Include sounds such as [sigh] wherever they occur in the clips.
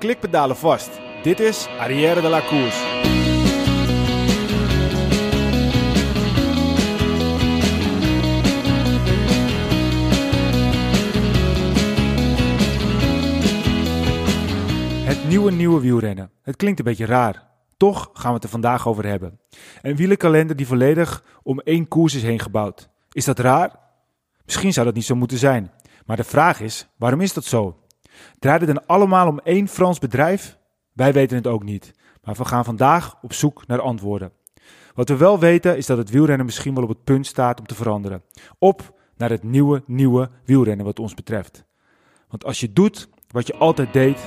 klikpedalen vast. Dit is Arrière de la Course. Het nieuwe nieuwe wielrennen. Het klinkt een beetje raar. Toch gaan we het er vandaag over hebben. Een wielerkalender die volledig om één koers is heen gebouwd. Is dat raar? Misschien zou dat niet zo moeten zijn. Maar de vraag is, waarom is dat zo? Draait het dan allemaal om één Frans bedrijf? Wij weten het ook niet. Maar we gaan vandaag op zoek naar antwoorden. Wat we wel weten is dat het wielrennen misschien wel op het punt staat om te veranderen. Op naar het nieuwe, nieuwe wielrennen wat ons betreft. Want als je doet wat je altijd deed,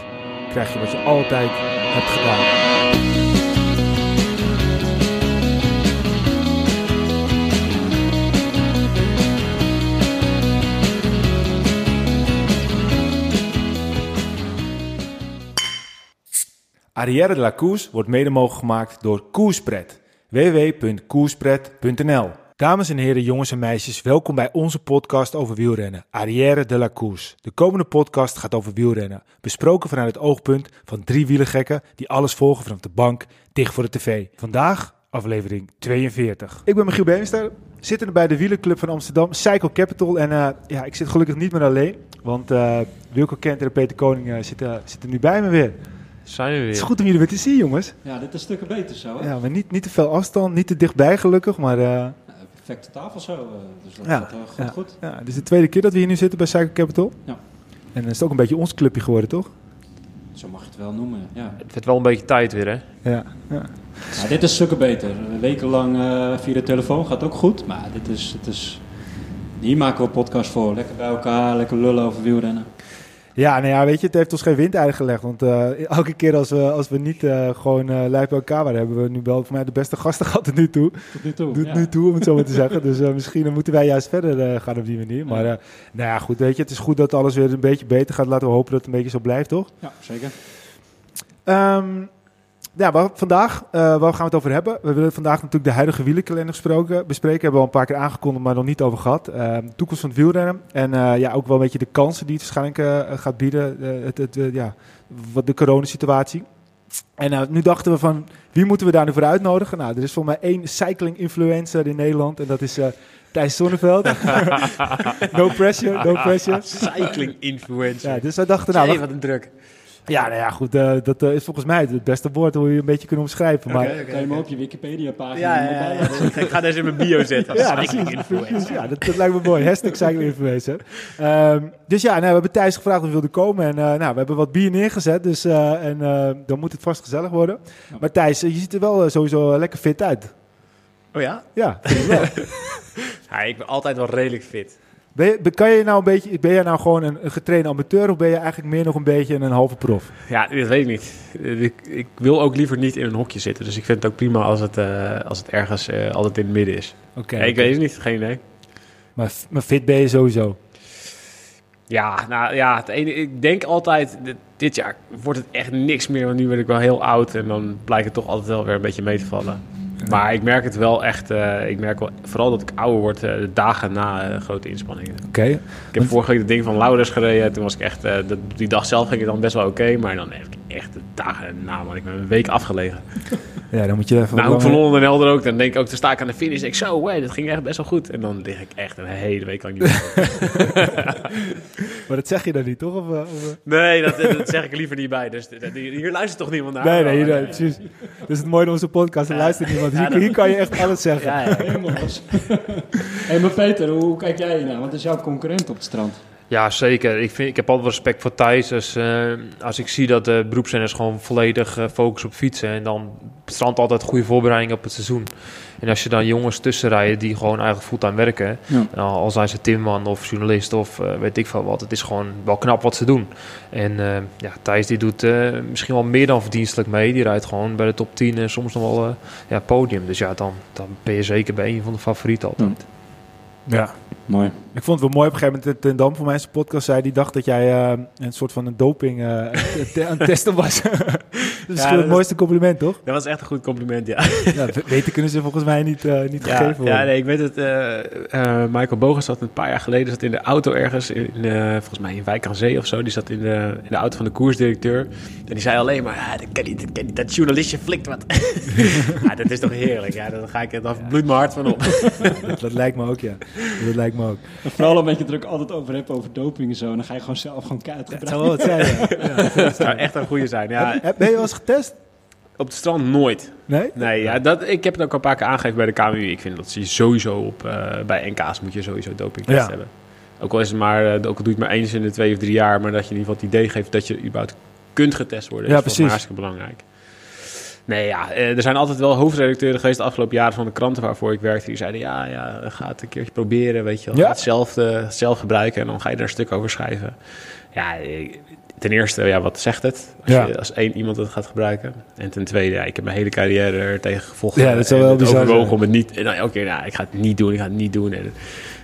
krijg je wat je altijd hebt gedaan. Arrière de la Course wordt mede mogelijk gemaakt door Koerspret. www.koerspret.nl Dames en heren, jongens en meisjes, welkom bij onze podcast over wielrennen. Arrière de la Course. De komende podcast gaat over wielrennen. Besproken vanuit het oogpunt van drie wielergekken die alles volgen vanaf de bank, dicht voor de tv. Vandaag aflevering 42. Ik ben Michiel Beenster, zittende bij de wielerclub van Amsterdam, Cycle Capital. En uh, ja, ik zit gelukkig niet meer alleen, want uh, Wilco Kent en Peter Koning uh, zitten, zitten nu bij me weer. Zijn we weer. Het is goed om jullie weer te zien, jongens. Ja, dit is stukken beter zo. Hè? Ja, maar niet, niet te veel afstand, niet te dichtbij gelukkig, maar... Uh, ja, perfecte tafel zo, uh, dus dat ja, gaat uh, goed, ja, goed. Ja, dit is de tweede keer dat we hier nu zitten bij Cycle Capital. Ja. En dan is het ook een beetje ons clubje geworden, toch? Zo mag je het wel noemen, ja. Het werd wel een beetje tijd weer, hè? Ja. ja. ja dit is stukken beter. Wekenlang uh, via de telefoon gaat ook goed, maar dit is, dit is... Hier maken we een podcast voor. Lekker bij elkaar, lekker lullen over wielrennen. Ja, nou ja, weet je, het heeft ons geen windeieren gelegd. Want uh, elke keer als we, als we niet uh, gewoon uh, lijf bij elkaar waren, hebben we nu wel voor mij de beste gasten [laughs] gehad tot nu toe. Tot nu toe, ja. nu toe, om het zo maar te zeggen. Dus misschien moeten wij juist verder gaan op die manier. Maar nou ja, goed, weet je, het is goed dat alles weer een beetje beter gaat. Laten we hopen dat het een beetje zo blijft, toch? Ja, zeker. Um, ja, maar vandaag, uh, waar gaan we het over hebben? We willen vandaag natuurlijk de huidige wielerkalender bespreken. Hebben we al een paar keer aangekondigd, maar nog niet over gehad. Uh, toekomst van het wielrennen. En uh, ja, ook wel een beetje de kansen die het waarschijnlijk gaat bieden. het, het, ja, wat de coronasituatie. En nu dachten we van, wie moeten we daar nu voor uitnodigen? Nou, er is voor mij één cycling influencer in Nederland. En dat is Thijs Zonneveld. [laughs] no pressure, no pressure. cycling influencer. Ja, dus wij dachten, nou... Jee, wat een druk. Ja, nou ja, goed. Uh, dat uh, is volgens mij het beste woord hoe je een beetje kunt omschrijven. Maar... Okay, okay, kan je hem op je Wikipedia-pagina ja, ja, ja, ja. [laughs] Ik ga deze in mijn bio zetten. ja. Ja, dat, dat, lijkt me mooi. Hashtag cycling influencer. Um, dus ja, nou, we hebben Thijs gevraagd of hij wilde komen. En uh, nou, we hebben wat bier neergezet. Dus, en dan moet het vast gezellig worden. Ja. Maar Thijs, je ziet er wel sowieso lekker fit uit. Oh ja? Ja, vind ik wel. [laughs] ja, ik ben altijd wel redelijk fit. Ben je, kan je nou een beetje, ben je nou gewoon een, een getrainde amateur of ben je eigenlijk meer nog een beetje een halve prof? Ja, dat weet ik niet. Ik, ik, wil ook liever niet in een hokje zitten. Dus ik vind het ook prima als het, uh, als het ergens uh, altijd in het midden is. Oké. Okay, ja, ik okay. weet het niet, geen idee. Maar, maar fit ben je sowieso? Ja, nou ja, het ene, ik denk altijd, dit, dit jaar wordt het echt niks meer. Want nu ben ik wel heel oud en dan blijkt het toch altijd wel weer een beetje mee te vallen. Maar ik merk het wel echt. Uh, ik merk wel, vooral dat ik ouder word uh, de dagen na uh, grote inspanningen. Oké. Okay. Ik heb vorige week het ding van Lauders gereden. Toen was ik echt. Dat, die dag zelf ging het dan best wel oké. Okay, maar dan heb ik echt dagen na. Want ik ben een week afgelegen. [laughs] Ja, dan moet je even. Nou, ook van Londen en Helder ook. Dan denk ik ook, te sta ik aan de finish. Ik zo, hey, dat ging echt best wel goed. En dan lig ik echt een hele week lang niet [laughs] Maar dat zeg je dan niet, toch? Of, of... Nee, dat, dat, zeg ik er liever niet bij. Dus hier luistert toch niemand naar? Nee, nee, nee, nee precies. Dat is het mooie van onze podcast. Er luistert niemand. Hier, ja, hier kan je echt alles zeggen. Ja, ja. [laughs] hey, maar Peter, hoe kijk jij hiernaar? Want het is jouw concurrent op het strand. Ja, zeker. Ik, vind, ik heb altijd respect voor Thijs. Dus, uh, als ik zie dat de beroepszenders gewoon volledig uh, focussen op fietsen... en dan op het strand altijd goede voorbereiding op het seizoen. En als je dan jongens tussenrijden die gewoon eigenlijk fulltime werken... Ja. al zijn ze timman of journalist of uh, weet ik veel wat... het is gewoon wel knap wat ze doen. En ja, Thijs die doet misschien wel meer dan verdienstelijk mee. Die rijdt gewoon bij de top 10 en soms nog wel ja, podium. Dus ja, dan, dan ben je zeker bij een van de favorieten altijd. Ja. ja. Mooi. Ik vond het wel mooi op een gegeven moment Ten Dam voor mij in zijn podcast zei die dacht dat jij uh, een soort van een doping uh, aan [laughs] [laughs] het testen was. is Ja, gewoon het dat- mooiste compliment, toch? Dat was echt een goed compliment, ja. Ja, beter [laughs] kunnen ze volgens mij niet, eh, niet Ja, gegeven worden. ja nee, ik weet het. eh, eh, Michael Bogen zat een paar jaar geleden zat in de auto ergens, in, eh, volgens mij in Wijk aan Zee of zo. Die zat in de, in de auto van de koersdirecteur. En die zei alleen maar, ah, dat kan niet, dat kan niet. Dat journalistje flikt wat. ja, dat is toch heerlijk. Ja, dan ga ik, dan bloeit mijn hart van op. Dat, dat lijkt me ook, ja. Dat lijkt me ook. En [laughs] vooral omdat je het er ook altijd over hebt, over doping en zo. Dan ga je gewoon zelf gewoon Het gebruiken. zou wel wat zijn, ja. [laughs] Dat zou echt een goede zijn. Ja, Heb- Ben je wel eens getest? op het strand nooit. Nee? Nee, ja, dat, ik heb het ook al een paar keer aangegeven bij de KMU. Ik vind dat je sowieso op, eh, bij NK's moet je sowieso dopingtest Ja. hebben. Ook al, is het maar, eh, ook al doe je het maar eens in de twee of drie jaar, maar dat je in ieder geval het idee geeft dat je überhaupt kunt getest worden, Ja, is precies. hartstikke belangrijk. Nee, ja, eh, er zijn altijd wel hoofdredacteuren geweest de afgelopen jaren van de kranten waarvoor ik werkte. Die zeiden, ja, ja, ga het een keertje proberen, weet je wel. Ja. Ga het zelf, eh, zelf gebruiken en dan ga je daar een stuk over schrijven. Ja, ik- ten eerste, ja, wat zegt het? Als, Ja. je, als één iemand het gaat gebruiken. En ten tweede, ja, ik heb mijn hele carrière er tegen gevochten. Ja, dat en wel bizar overwogen om het niet... En dan keer, nou, ik ga het niet doen, ik ga het niet doen. En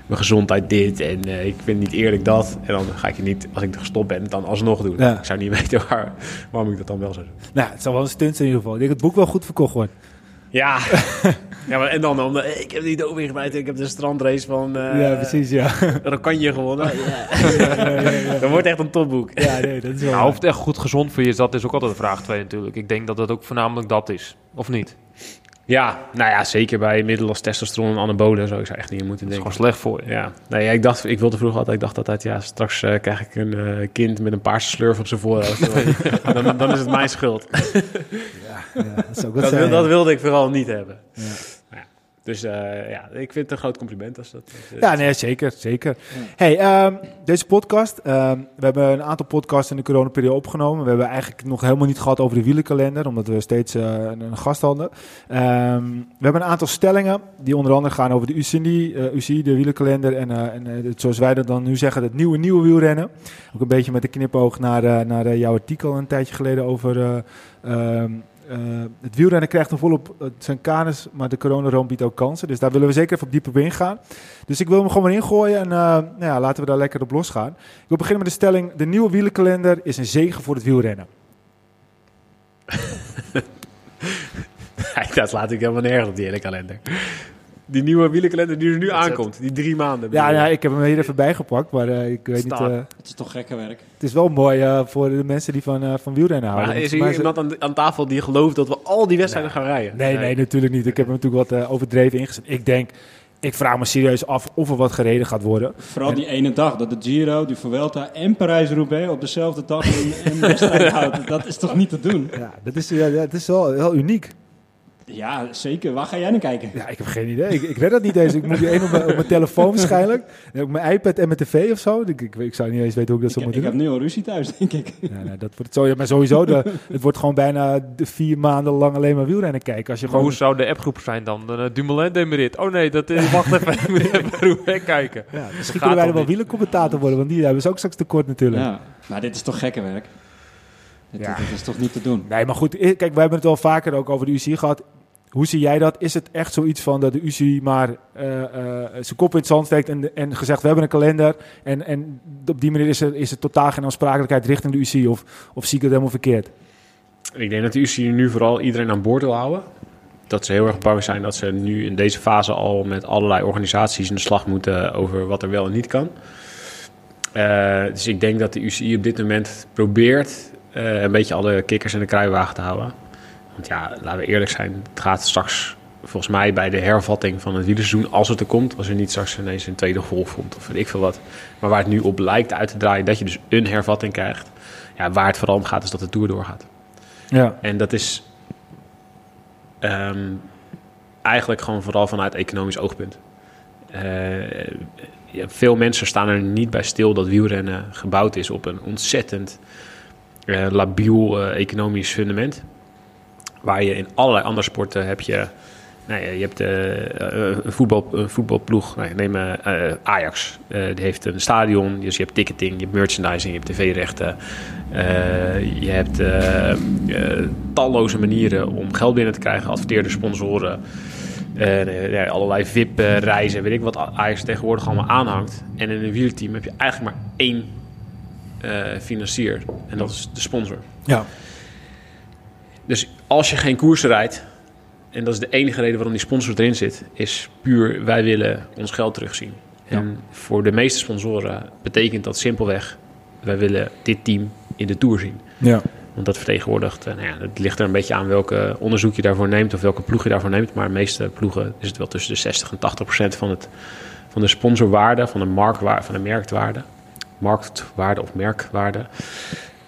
mijn gezondheid dit en eh, ik vind het niet eerlijk dat. En dan ga ik het niet, als ik er gestopt ben, dan alsnog doen. Ja. Ik zou niet [laughs] weten waar, waarom ik dat dan wel zou doen. Nou, het zal wel een stunt zijn in ieder geval. Ik denk dat het boek wel goed verkocht wordt. Ja, [laughs] ja maar, en dan, omdat, ik heb die doping gebruikt, ik heb de strandrace van eh ja, precies, ja. Rokanje gewonnen. [laughs] Ja. Dat wordt echt een topboek. Ja, nee, dat is wel... Nou, of het echt goed gezond voor je is, dat is ook altijd een vraag twee natuurlijk. Ik denk dat dat ook voornamelijk dat is. Of niet? Ja, nou ja, zeker bij middelen als testosteron en anabolen zou ik zou echt niet in moeten Dat is denken. gewoon slecht voor je. Ja, nee, ja, ik dacht, ik wilde vroeger altijd, ik dacht altijd, ja, straks eh, krijg ik een eh, kind met een paarse slurf op zijn voorhoofd. [laughs] dan, dan is het mijn schuld. Ja, dat zou wat Dat, zijn, wil- ja. dat wilde ik vooral niet hebben. Ja. Dus eh, ja, ik vind het een groot compliment als dat. dat- Ja, nee, zeker, zeker. Hey, ehm, deze podcast, ehm, we hebben een aantal podcasts in de coronaperiode opgenomen. We hebben eigenlijk nog helemaal niet gehad over de wielenkalender, omdat we steeds eh, een, een gast hadden. Ehm, we hebben een aantal stellingen, die onder andere gaan over de UCI, eh, UCI de wielenkalender en, en het- zoals wij dat dan nu zeggen, het nieuwe, nieuwe wielrennen. Ook een beetje met de knipoog naar, naar jouw artikel een tijdje geleden over... eh, het wielrennen krijgt nog volop eh, zijn kanus, maar de coronaroom biedt ook kansen. Dus daar willen we zeker even op dieper op ingaan. Dus ik wil hem gewoon maar ingooien en eh, nou ja, laten we daar lekker op losgaan. Ik wil beginnen met de stelling, de nieuwe wielenkalender is een zegen voor het wielrennen. [laughs] Dat laat ik helemaal nergens op die hele kalender. Die nieuwe wielenkalender die er nu aankomt, die drie maanden. Ja, ja, ik heb hem hier even bijgepakt, maar eh, ik weet Staat. niet... eh, Het is toch gekke werk. het is wel mooi eh, voor de mensen die van, eh, van wielrennen houden. Maar is het- iemand aan, aan tafel die gelooft dat we al die wedstrijden gaan rijden? Nee, nee, natuurlijk niet. Ik heb hem natuurlijk wat eh, overdreven ingezet. Ik denk, ik vraag me serieus af of er wat gereden gaat worden. Vooral die ene dag dat de Giro, die Vuelta en Parijs-Roubaix op dezelfde dag in, in wedstrijd [laughs] houdt. Dat is toch niet te doen? Ja, dat is, ja, dat is wel, wel uniek. Ja, zeker. Waar ga jij naar kijken? Ja, ik heb geen idee. Ik, ik red dat niet eens. Ik moet die één op mijn, op mijn telefoon waarschijnlijk. En op mijn iPad en mijn tv of zo. Ik, ik, ik zou niet eens weten hoe ik dat Ik, zou ik moeten heb doen. nu al ruzie thuis, denk ik. Ja, nee, dat wordt zo, ja, maar sowieso, de, het wordt gewoon bijna de vier maanden lang alleen maar wielrennen kijken. Als je Maar gewoon... hoe zou de appgroep zijn dan? Eh, Dumoulin demerit. Oh nee, dat is... Wacht even, [laughs] [laughs] ik moet even Roubaix kijken. Ja, misschien gaat kunnen wij er wel wielercommentator worden, want die hebben ze ook straks tekort natuurlijk. Ja, maar dit is toch gekke werk? Dit, Ja. dit is toch niet te doen? Nee, maar goed, eh, kijk, wij hebben het wel vaker ook over de UCI gehad. Hoe zie jij dat? Is het echt zoiets van dat de UCI maar eh, eh, zijn kop in het zand steekt en, en gezegd, we hebben een kalender. En, en op die manier is er, is er totaal geen aansprakelijkheid richting de UCI? Of, of zie ik het helemaal verkeerd? Ik denk dat de UCI nu vooral iedereen aan boord wil houden. Dat ze heel erg bang zijn dat ze nu in deze fase al met allerlei organisaties in de slag moeten over wat er wel en niet kan. Eh, dus ik denk dat de UCI op dit moment probeert een beetje alle kikkers in de kruiwagen te houden. Want ja, laten we eerlijk zijn, het gaat straks volgens mij bij de hervatting van het wielerseizoen, als het er komt, als er niet straks ineens een tweede golf komt of weet ik veel wat. Maar waar het nu op lijkt uit te draaien, dat je dus een hervatting krijgt. Ja, waar het vooral om gaat, is dat de Tour doorgaat. Ja. En dat is ehm, eigenlijk gewoon vooral vanuit economisch oogpunt. Eh, ja, veel mensen staan er niet bij stil dat wielrennen gebouwd is op een ontzettend eh, labiel eh, economisch fundament. Waar je in allerlei andere sporten heb je... Nou ja, je hebt eh, eh, een, voetbal, een voetbalploeg, nou, neem eh, Ajax. Die heeft een stadion, dus je hebt ticketing, je hebt merchandising, je hebt tv-rechten. Je hebt talloze manieren om geld binnen te krijgen, adverteerde sponsoren. ja, allerlei VIP-reizen, weet ik wat Ajax tegenwoordig allemaal aanhangt. En in een wielerteam heb je eigenlijk maar één financier. En dat is de sponsor. Ja. dus als je geen koers rijdt, en dat is de enige reden waarom die sponsor erin zit, is puur wij willen ons geld terugzien. En voor de meeste sponsoren betekent dat simpelweg, wij willen dit team in de Tour zien. Ja. Want dat vertegenwoordigt, eh, nou ja, het ligt er een beetje aan welke onderzoek je daarvoor neemt of welke ploeg je daarvoor neemt. Maar de meeste ploegen is het wel tussen de 60 en 80 procent van, het, van de sponsorwaarde, van de, marktwaarde, van de merkwaarde, marktwaarde of merkwaarde,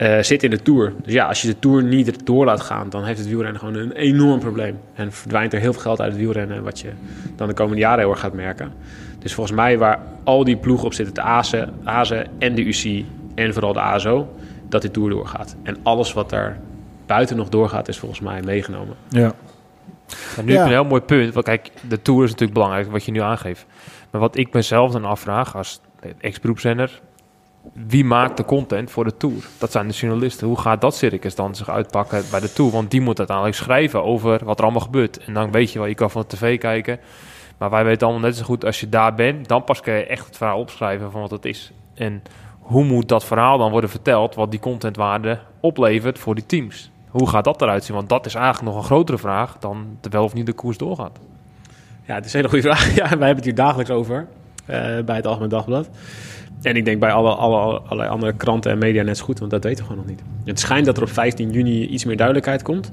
eh, zit in de Tour. Dus ja, als je de Tour niet door laat gaan, dan heeft het wielrennen gewoon een enorm probleem. En verdwijnt er heel veel geld uit het wielrennen, wat je dan de komende jaren heel erg gaat merken. Dus volgens mij waar al die ploegen op zitten, de ASE, ASE en de UCI en vooral de ASO, dat die Tour doorgaat. En alles wat daar buiten nog doorgaat, is volgens mij meegenomen. Ja. En nu Ja. heb je een heel mooi punt. Want kijk, de Tour is natuurlijk belangrijk, wat je nu aangeeft. Maar wat ik mezelf dan afvraag als ex-beroepszender... Wie maakt de content voor de Tour? Dat zijn de journalisten. Hoe gaat dat circus dan zich uitpakken bij de Tour? Want die moet uiteindelijk schrijven over wat er allemaal gebeurt. En dan weet je wel, je kan van de tv kijken. Maar wij weten allemaal net zo goed, als je daar bent... dan pas kan je echt het verhaal opschrijven van wat het is. En hoe moet dat verhaal dan worden verteld... wat die contentwaarde oplevert voor die teams? Hoe gaat dat eruit zien? Want dat is eigenlijk nog een grotere vraag... dan wel of niet de koers doorgaat. Ja, het is een hele goede vraag. [laughs] Ja, wij hebben het hier dagelijks over eh, bij het Algemeen Dagblad. En ik denk bij alle, alle, allerlei andere kranten en media net zo goed, want dat weten we gewoon nog niet. Het schijnt dat er op 15 juni iets meer duidelijkheid komt.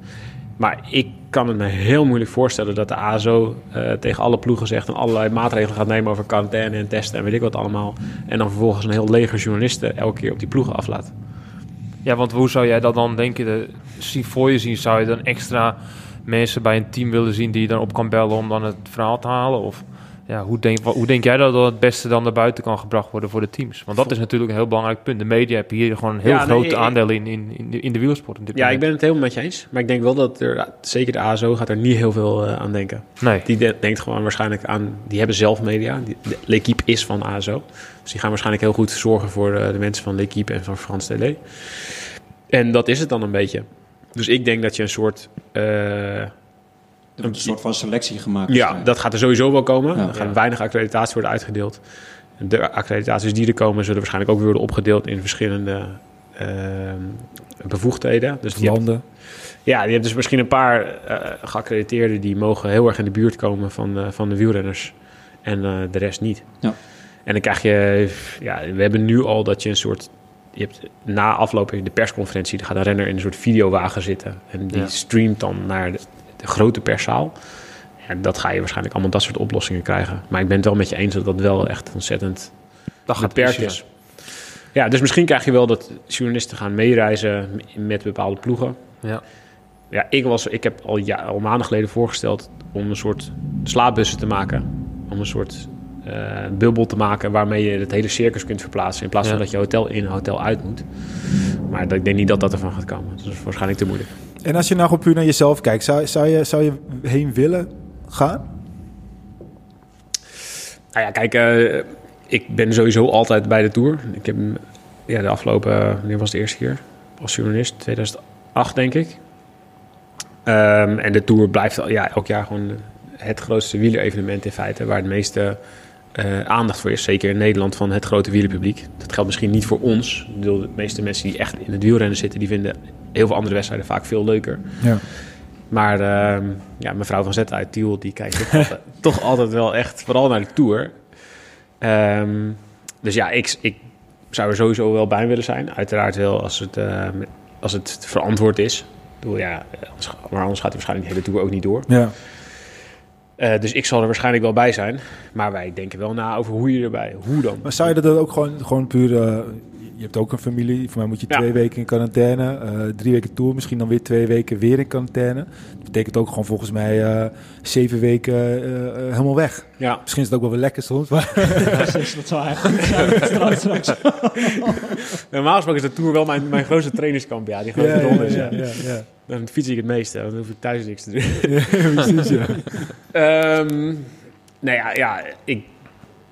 Maar ik kan het me heel moeilijk voorstellen dat de ASO eh, tegen alle ploegen zegt en allerlei maatregelen gaat nemen over quarantaine en testen en weet ik wat allemaal. En dan vervolgens een heel leger journalisten elke keer op die ploegen aflaat. Ja, want hoe zou jij dat dan denken? De, zie voor je zien, zou je dan extra mensen bij een team willen zien die je dan op kan bellen om dan het verhaal te halen? Of ja, hoe, denk, hoe denk jij dat dat het beste dan naar buiten kan gebracht worden voor de teams? Want dat is natuurlijk een heel belangrijk punt. De media hebben hier gewoon een heel Ja, groot aandeel in, in, in, de, in de wielersport. Ja, ik ben het helemaal met je eens. Maar ik denk wel dat er, zeker de ASO gaat er niet heel veel eh, aan denken. Nee. Die de- denkt gewoon waarschijnlijk aan, die hebben zelf media. Die- de- L'Equipe is van ASO. Dus die gaan waarschijnlijk heel goed zorgen voor eh, de mensen van L'Equipe en van France Télé. En dat is het dan een beetje. Dus ik denk dat je een soort... eh, Er wordt een soort van selectie gemaakt. ja, dat gaat er sowieso wel komen. Ja. er gaan Ja. weinig accreditaties worden uitgedeeld. De accreditaties die er komen zullen waarschijnlijk ook weer worden opgedeeld in verschillende eh, bevoegdheden. Dus die hebt- Landen. ja, je hebt dus misschien een paar eh geaccrediteerden die mogen heel erg in de buurt komen van, eh, van de wielrenners. En eh, de rest niet. Ja. En dan krijg je, ja, we hebben nu al dat je een soort, je hebt na afloop je de persconferentie, dan gaat een renner in een soort videowagen zitten. En die Ja. streamt dan naar de, de grote perszaal. Ja, dat ga je waarschijnlijk allemaal dat soort oplossingen krijgen. Maar ik ben het wel met je eens dat dat wel echt ontzettend dat beperkt is. Ja, dus misschien krijg je wel dat journalisten gaan meereizen met bepaalde ploegen. Ja. Ja, ik, was, ik heb al, ja, al maanden geleden voorgesteld om een soort slaapbussen te maken. Om een soort eh, bubbel te maken waarmee je het hele circus kunt verplaatsen. In plaats van Ja. dat je hotel in, hotel uit moet. Maar dat, ik denk niet dat dat ervan gaat komen. Dat is waarschijnlijk te moeilijk. En als je nou gewoon puur naar jezelf kijkt, zou, zou, je, zou je heen willen gaan? Nou ja, kijk, eh, ik ben sowieso altijd bij de Tour. Ik heb ja, de afgelopen, wanneer was de eerste keer? Als journalist, 2008 denk ik. Ehm, en de Tour blijft ja, elk jaar gewoon het grootste wielerevenement in feite. Waar het meeste eh, aandacht voor is. Zeker in Nederland van het grote wielerpubliek. Dat geldt misschien niet voor ons. De meeste mensen die echt in het wielrennen zitten... die vinden heel veel andere wedstrijden vaak veel leuker. Ja. Maar ehm, ja, mevrouw van Zetten uit Tiel, die kijkt toch [laughs] altijd, toch altijd wel echt vooral naar de Tour. Ehm, dus ja, ik, ik zou er sowieso wel bij willen zijn. Uiteraard wel als het, eh, als het verantwoord is. Ik bedoel, ja, maar anders gaat hij waarschijnlijk de hele Tour ook niet door. Ja. Eh, dus ik zal er waarschijnlijk wel bij zijn. Maar wij denken wel na over hoe je erbij, hoe dan. Maar zou je dat ook gewoon, gewoon puur... eh, je hebt ook een familie. Voor mij moet je Ja. twee weken in quarantaine. eh, drie weken tour. Misschien dan weer twee weken weer in quarantaine. Dat betekent ook gewoon volgens mij eh, zeven weken eh, helemaal weg. Ja, Misschien is het ook wel weer lekker soms. Maar Precies, dat zou eigenlijk zijn. [laughs] normaal gesproken is de Tour wel mijn, mijn grootste trainingskamp. Ja, die grote ronde is. Ja, ja, ja. Dan fiets ik het meeste, dan hoef ik thuis niks te doen. Ja, precies, ja. [laughs] Ehm nou ja, ja, ik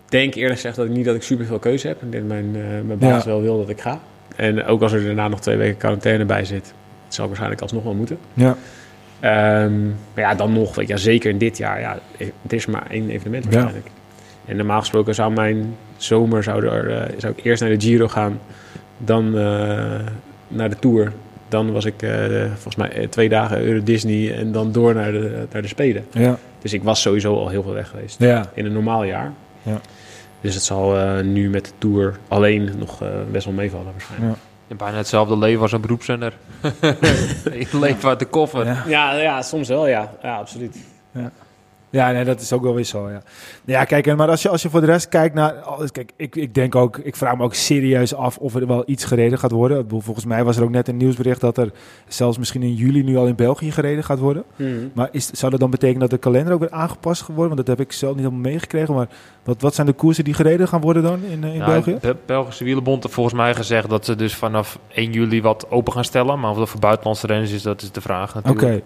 denk eerlijk gezegd dat ik niet dat ik super veel keuze heb. Ik denk dat mijn, eh, mijn baas Ja. wel wil dat ik ga. En ook als er daarna nog twee weken quarantaine bij zit, zal ik waarschijnlijk alsnog wel moeten. Ja. Ehm, maar ja, dan nog, weet je, ja, zeker in dit jaar, ja, het is maar één evenement Ja. waarschijnlijk. En normaal gesproken zou mijn zomer zou er, eh, zou ik eerst naar de Giro gaan, dan eh, naar de Tour Dan was ik volgens mij twee dagen Euro Disney en dan door naar de, naar de Spelen. Ja. Dus ik was sowieso al heel veel weg geweest. Ja. In een normaal jaar. Ja. Dus het zal eh, nu met de Tour alleen nog eh, best wel meevallen waarschijnlijk. Ja. Je hebt bijna hetzelfde leven als een beroepszender. [laughs] ik leef uit de koffer. Ja. Ja, ja, soms wel, ja. Ja, absoluut. Ja, nee, dat is ook wel weer zo, ja. Ja, kijk, en maar als je, als je voor de rest kijkt naar... alles- Kijk, ik, ik denk ook... Ik vraag me ook serieus af of er wel iets gereden gaat worden. Volgens mij was er ook net een nieuwsbericht dat er zelfs misschien in juli nu al in België gereden gaat worden. Mhm. Maar is, zou dat dan betekenen dat de kalender ook weer aangepast gaat worden? Want dat heb ik zelf niet helemaal meegekregen. Maar wat, wat zijn de koersen die gereden gaan worden dan in, eh, in Nou, België? De Belgische wielerbond heeft volgens mij gezegd dat ze dus vanaf 1 juli wat open gaan stellen. Maar of dat voor buitenlandse renners is, dat is de vraag Oké, natuurlijk.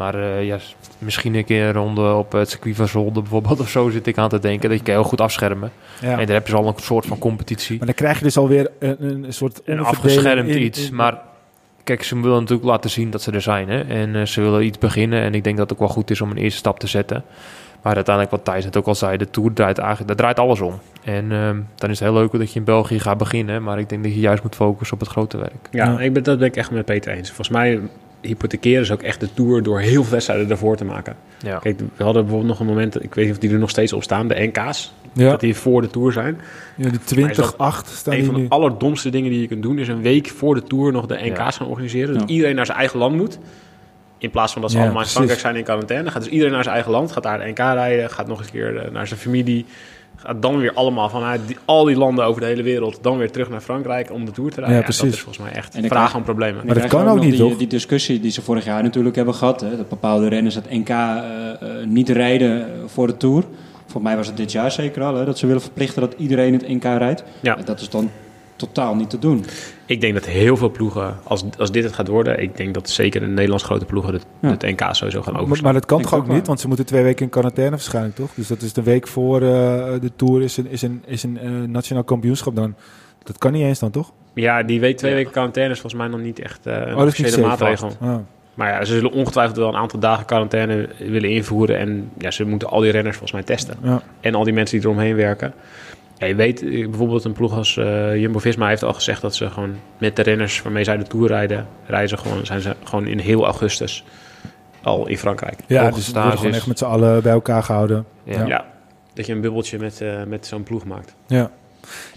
Maar eh, ja, misschien een keer een ronde op het circuit van Zolder bijvoorbeeld [laughs] of zo zit ik aan te denken. Dat je kan heel goed afschermen. ja. En daar heb je al een soort van competitie. Maar dan krijg je dus alweer een, een soort Een afgeschermd in- iets. in- Maar kijk, ze willen natuurlijk laten zien dat ze er zijn. Hè? En eh, ze willen iets beginnen. En ik denk dat het ook wel goed is om een eerste stap te zetten. Maar uiteindelijk, wat Thijs net ook al zei, de Tour draait eigenlijk, daar draait alles om. En ehm, dan is het heel leuk dat je in België gaat beginnen. Maar ik denk dat je juist moet focussen op het grote werk. Ja, Ja. Ik ben, dat ben ik echt met Peter eens. Volgens mij hypothekeren ze ook echt de Tour door heel veel wedstrijden ervoor te maken. Ja. Kijk, we hadden bijvoorbeeld nog een moment, ik weet niet of die er nog steeds op staan, de NK's. Ja, Dat die voor de Tour zijn. ja die 20-8 staan een van de allerdomste dingen die je kunt doen is een week voor de Tour nog de NK's Ja. gaan organiseren. Dat iedereen naar zijn eigen land moet. In plaats van dat ze allemaal in. Frankrijk zijn in quarantaine. Gaat dus iedereen naar zijn eigen land, gaat daar de NK rijden, gaat nog eens een keer eh, naar zijn familie. Gaat dan weer allemaal vanuit die, al die landen over de hele wereld dan weer terug naar Frankrijk om de Tour te rijden. Ja, Ja, precies. Dat is volgens mij echt En dan vraag aan problemen. En Maar dat kan ook niet, die, toch? Die discussie die ze vorig jaar natuurlijk hebben gehad. Hè, dat bepaalde renners het NK eh, eh, niet rijden voor de Tour. Volgens mij was het dit jaar zeker al. Hè, dat ze willen verplichten dat iedereen het NK rijdt. Ja. En Dat is dan totaal niet te doen. Ik denk dat heel veel ploegen, als, als dit het gaat worden, ik denk dat zeker de Nederlands grote ploegen het, Ja. het NK sowieso gaan overslaan. maar dat kan toch ook ook niet? Want ze moeten twee weken in quarantaine waarschijnlijk, toch? Dus dat is de week voor eh, de Tour is een, is een, is een eh, nationaal kampioenschap dan. Dat kan niet eens dan, toch? Ja, die week twee Ja. weken quarantaine is volgens mij nog niet echt eh, een Oh, dat is niet officiële maatregel. Ah. Maar ja, ze zullen ongetwijfeld wel een aantal dagen quarantaine willen invoeren. En ja, ze moeten al die renners volgens mij testen. Ja. En al die mensen die eromheen werken. Ja, je weet, eh, bijvoorbeeld een ploeg als eh, Jumbo-Visma heeft al gezegd dat ze gewoon met de renners waarmee zij de Tour rijden, rijden ze gewoon, zijn ze gewoon in heel augustus al in Frankrijk. Ja, dus worden gewoon echt met z'n allen bij elkaar gehouden. Ja. Ja. dat je een bubbeltje met, eh, met zo'n ploeg maakt. Ja.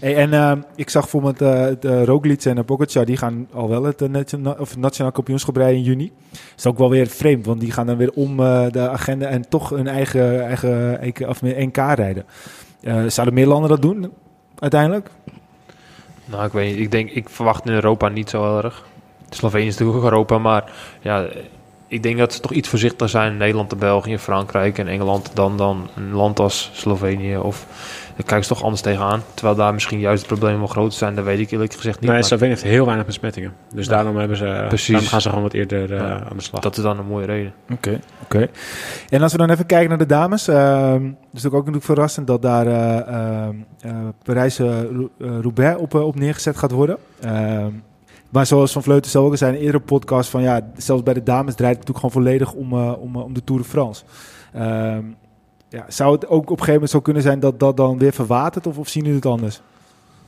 Hey, en eh, ik zag bijvoorbeeld eh de Roglic en de Pogacar, die gaan al wel het, nationaal, of nationaal kampioenschap rijden in juni. is ook wel weer vreemd, want die gaan dan weer om eh, de agenda en toch hun eigen, eigen, eigen of meer NK rijden. Eh, zouden meer landen dat doen uiteindelijk? Nou, ik weet. Ik denk, ik verwacht in Europa niet zo erg. Slovenië is natuurlijk ook Europa, maar ja, ik denk dat ze toch iets voorzichtiger zijn in Nederland, België, Frankrijk en Engeland dan, dan een land als Slovenië. Of daar kijken ze toch anders tegenaan. Terwijl daar misschien juist de problemen wel groter zijn, dat weet ik eerlijk gezegd niet. Nee, maar Slovenië heeft heel weinig besmettingen. Dus Ja. daarom, hebben ze, Precies. daarom gaan ze gewoon wat eerder eh, Ja. aan de slag. dat is dan een mooie reden. Oké, oké. En als we dan even kijken naar de dames. ehm is natuurlijk ook natuurlijk verrassend dat daar eh ehm, eh, Parijs-Roubaix op, op neergezet gaat worden. Ehm, maar zoals Van Vleuten zelf ook al zei in een eerdere podcast, van ja, zelfs bij de dames draait het natuurlijk gewoon volledig om, eh, om, om de Tour de France. Ehm, ja, zou het ook op een gegeven moment zo kunnen zijn dat dat dan weer verwatert of, of zien jullie het anders?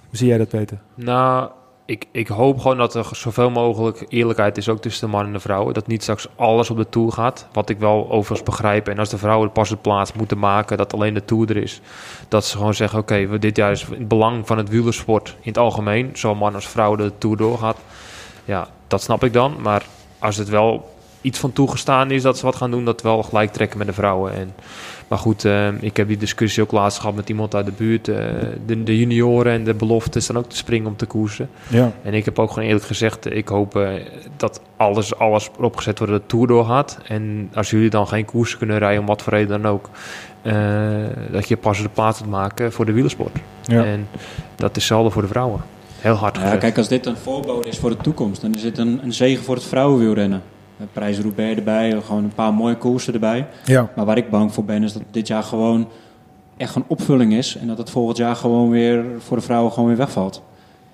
Hoe zie jij dat, Peter? Nou, ik, ik hoop gewoon dat er zoveel mogelijk eerlijkheid is ook tussen de mannen en de vrouwen. Dat niet straks alles op de Tour gaat. Wat ik wel overigens begrijp. En als de vrouwen pas de plaats moeten maken dat alleen de Tour er is. Dat ze gewoon zeggen, oké, we dit jaar is het belang van het wielersport in het algemeen. Zowel man als vrouw de Tour doorgaat. Ja, dat snap ik dan. Maar als het wel iets van toegestaan is dat ze wat gaan doen, dat wel gelijk trekken met de vrouwen. En, maar goed, eh, ik heb die discussie ook laatst gehad met iemand uit de buurt. eh, de, de junioren en de beloften staan ook te springen om te koersen. Ja. En ik heb ook gewoon eerlijk gezegd, ik hoop eh, dat alles, alles erop gezet wordt dat de Tour doorgaat. En als jullie dan geen koersen kunnen rijden, om wat voor reden dan ook, eh, dat je pas de plaats moet maken voor de wielersport. Ja. En dat is hetzelfde voor de vrouwen. Heel hard Ja, gezet. kijk, als dit een voorbode is voor de toekomst, dan is dit een, een zegen voor het vrouwenwielrennen. Met Prijs Roubaix erbij, gewoon een paar mooie koersen erbij. ja. Maar waar ik bang voor ben, is dat dit jaar gewoon echt een opvulling is. En dat het volgend jaar gewoon weer voor de vrouwen gewoon weer wegvalt.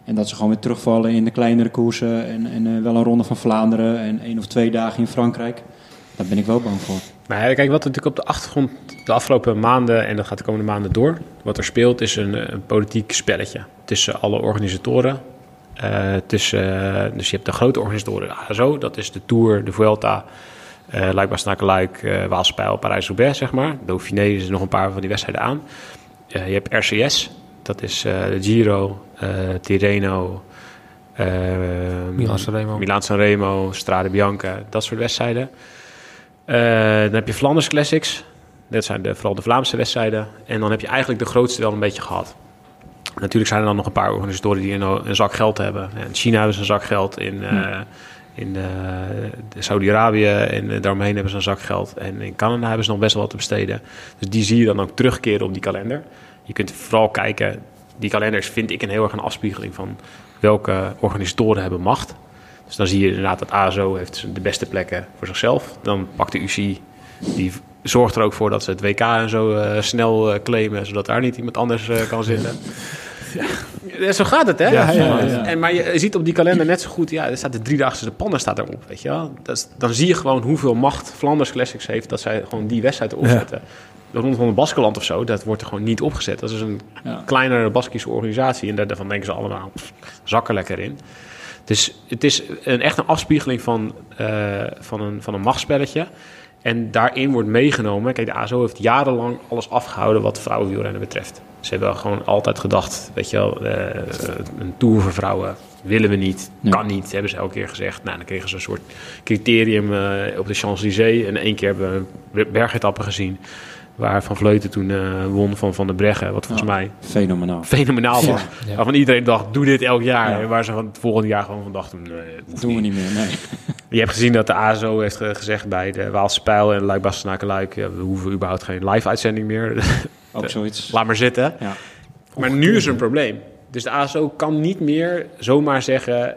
En dat ze gewoon weer terugvallen in de kleinere koersen. En, en eh, wel een ronde van Vlaanderen en één of twee dagen in Frankrijk. Daar ben ik wel bang voor. Maar ja, kijk, wat er natuurlijk op de achtergrond de afgelopen maanden, en dat gaat de komende maanden door, wat er speelt is een, een politiek spelletje tussen alle organisatoren Eh, tussen, eh, dus je hebt de grote organisatoren, de ASO, dat is de Tour, de Vuelta, eh Luik, Waalspijl, Parijs-Roubaix, zeg maar. Dauphiné is nog een paar van die wedstrijden aan. Je hebt RCS, dat is de Giro, Tirreno, Milan Sanremo. Milaan Sanremo, Strade Bianca, dat soort wedstrijden. Dan heb je Flanders Classics. Dat zijn de, vooral de Vlaamse wedstrijden. En dan heb je eigenlijk de grootste wel een beetje gehad. Natuurlijk zijn er dan nog een paar organisatoren die een, een zak geld hebben. In China hebben ze een zak geld. In, eh, in eh, de Saudi-Arabië en eh, daaromheen hebben ze een zak geld. En in Canada hebben ze nog best wel wat te besteden. Dus die zie je dan ook terugkeren op die kalender. Je kunt vooral kijken. Die kalenders vind ik een heel erg een afspiegeling van welke organisatoren hebben macht. Dus dan zie je inderdaad dat ASO heeft de beste plekken voor zichzelf. Dan pakt de UCI, die zorgt er ook voor dat ze het WK en zo eh, snel eh, claimen, zodat daar niet iemand anders eh, kan zitten. Ja. Zo gaat het, hè? Ja, ja, ja. En, maar je ziet op die kalender net zo goed, ja, er staat de driedaagse de pannen staat erop, weet je wel. Dat is- dan zie je gewoon hoeveel macht Flanders Classics heeft dat zij gewoon die wedstrijd opzetten. De Ronde van het Baskeland of zo, dat wordt er gewoon niet opgezet. Dat is een kleinere Baskische organisatie en daar- daarvan denken ze allemaal, pff, zakken lekker in. Dus het is een, echt een afspiegeling van, van, een, van een machtsspelletje. En daarin wordt meegenomen. Kijk, de ASO heeft jarenlang alles afgehouden wat vrouwenwielrennen betreft. Ze hebben gewoon altijd gedacht, weet je wel, eh, een tour voor vrouwen willen we niet, kan niet, hebben ze elke keer gezegd. Nou, dan kregen ze een soort criterium eh, op de Champs-Élysées. En één keer hebben we een bergetappe gezien. Waar Van Vleuten toen eh, won van Van der Breggen. Wat volgens Ja. mij Fenomenaal. fenomenaal was. Ja. Waarvan iedereen dacht, doe dit elk jaar. Ja. En waar ze van het volgende jaar gewoon van dachten, nee, hoeft doen we niet. meer, nee. Je hebt gezien dat de ASO heeft ge- gezegd bij de Waalse Pijl en Luik Bastenaken Luik... ja, we hoeven überhaupt geen live-uitzending meer. Ook [laughs] zoiets. Laat maar zitten. Ja. Maar nu is er een probleem. Dus de ASO kan niet meer zomaar zeggen...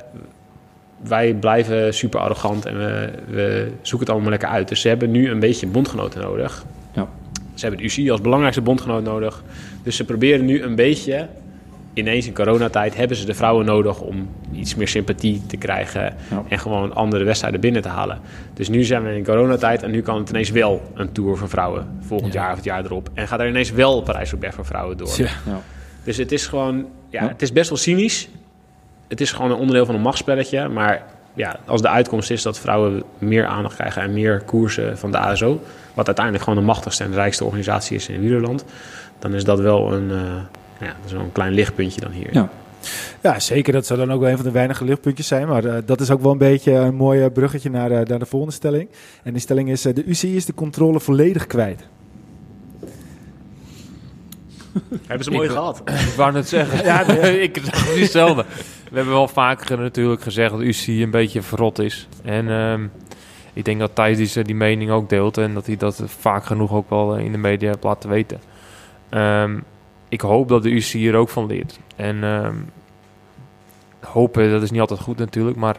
wij blijven super arrogant en we, we zoeken het allemaal lekker uit. Dus ze hebben nu een beetje bondgenoten nodig. Ja. Ze hebben de UCI als belangrijkste bondgenoot nodig. Dus ze proberen nu een beetje... Ineens in coronatijd hebben ze de vrouwen nodig om iets meer sympathie te krijgen Ja. en gewoon andere wedstrijden binnen te halen. Dus nu zijn we in coronatijd en nu kan het ineens wel een tour voor vrouwen volgend Ja. jaar of het jaar erop. En gaat er ineens wel Parijs-Roubaix voor vrouwen door. Ja. Dus het is gewoon, ja, Ja. het is best wel cynisch. Het is gewoon een onderdeel van een machtsspelletje. Maar ja, als de uitkomst is dat vrouwen meer aandacht krijgen en meer koersen van de ASO, wat uiteindelijk gewoon de machtigste en de rijkste organisatie is in wielerland, dan is dat wel een, eh, ja, dat is wel een klein lichtpuntje dan hier. Ja. Ja, zeker. Dat zou dan ook wel een van de weinige lichtpuntjes zijn. Maar eh, dat is ook wel een beetje een mooi eh, bruggetje naar, eh, naar de volgende stelling. En die stelling is: eh, de UCI is de controle volledig kwijt. [laughs] Hebben ze mooi mooi Ik- gehad. [laughs] Ik wou net zeggen. ja, [laughs] ik zeg precies hetzelfde. We hebben wel vaker natuurlijk gezegd dat UCI een beetje verrot is. En ehm, ik denk dat Thijs die, die mening ook deelt. En dat hij dat vaak genoeg ook wel in de media heeft laten weten. Ehm, ik hoop dat de UCI hier ook van leert. En ehm, hopen, dat is niet altijd goed natuurlijk. Maar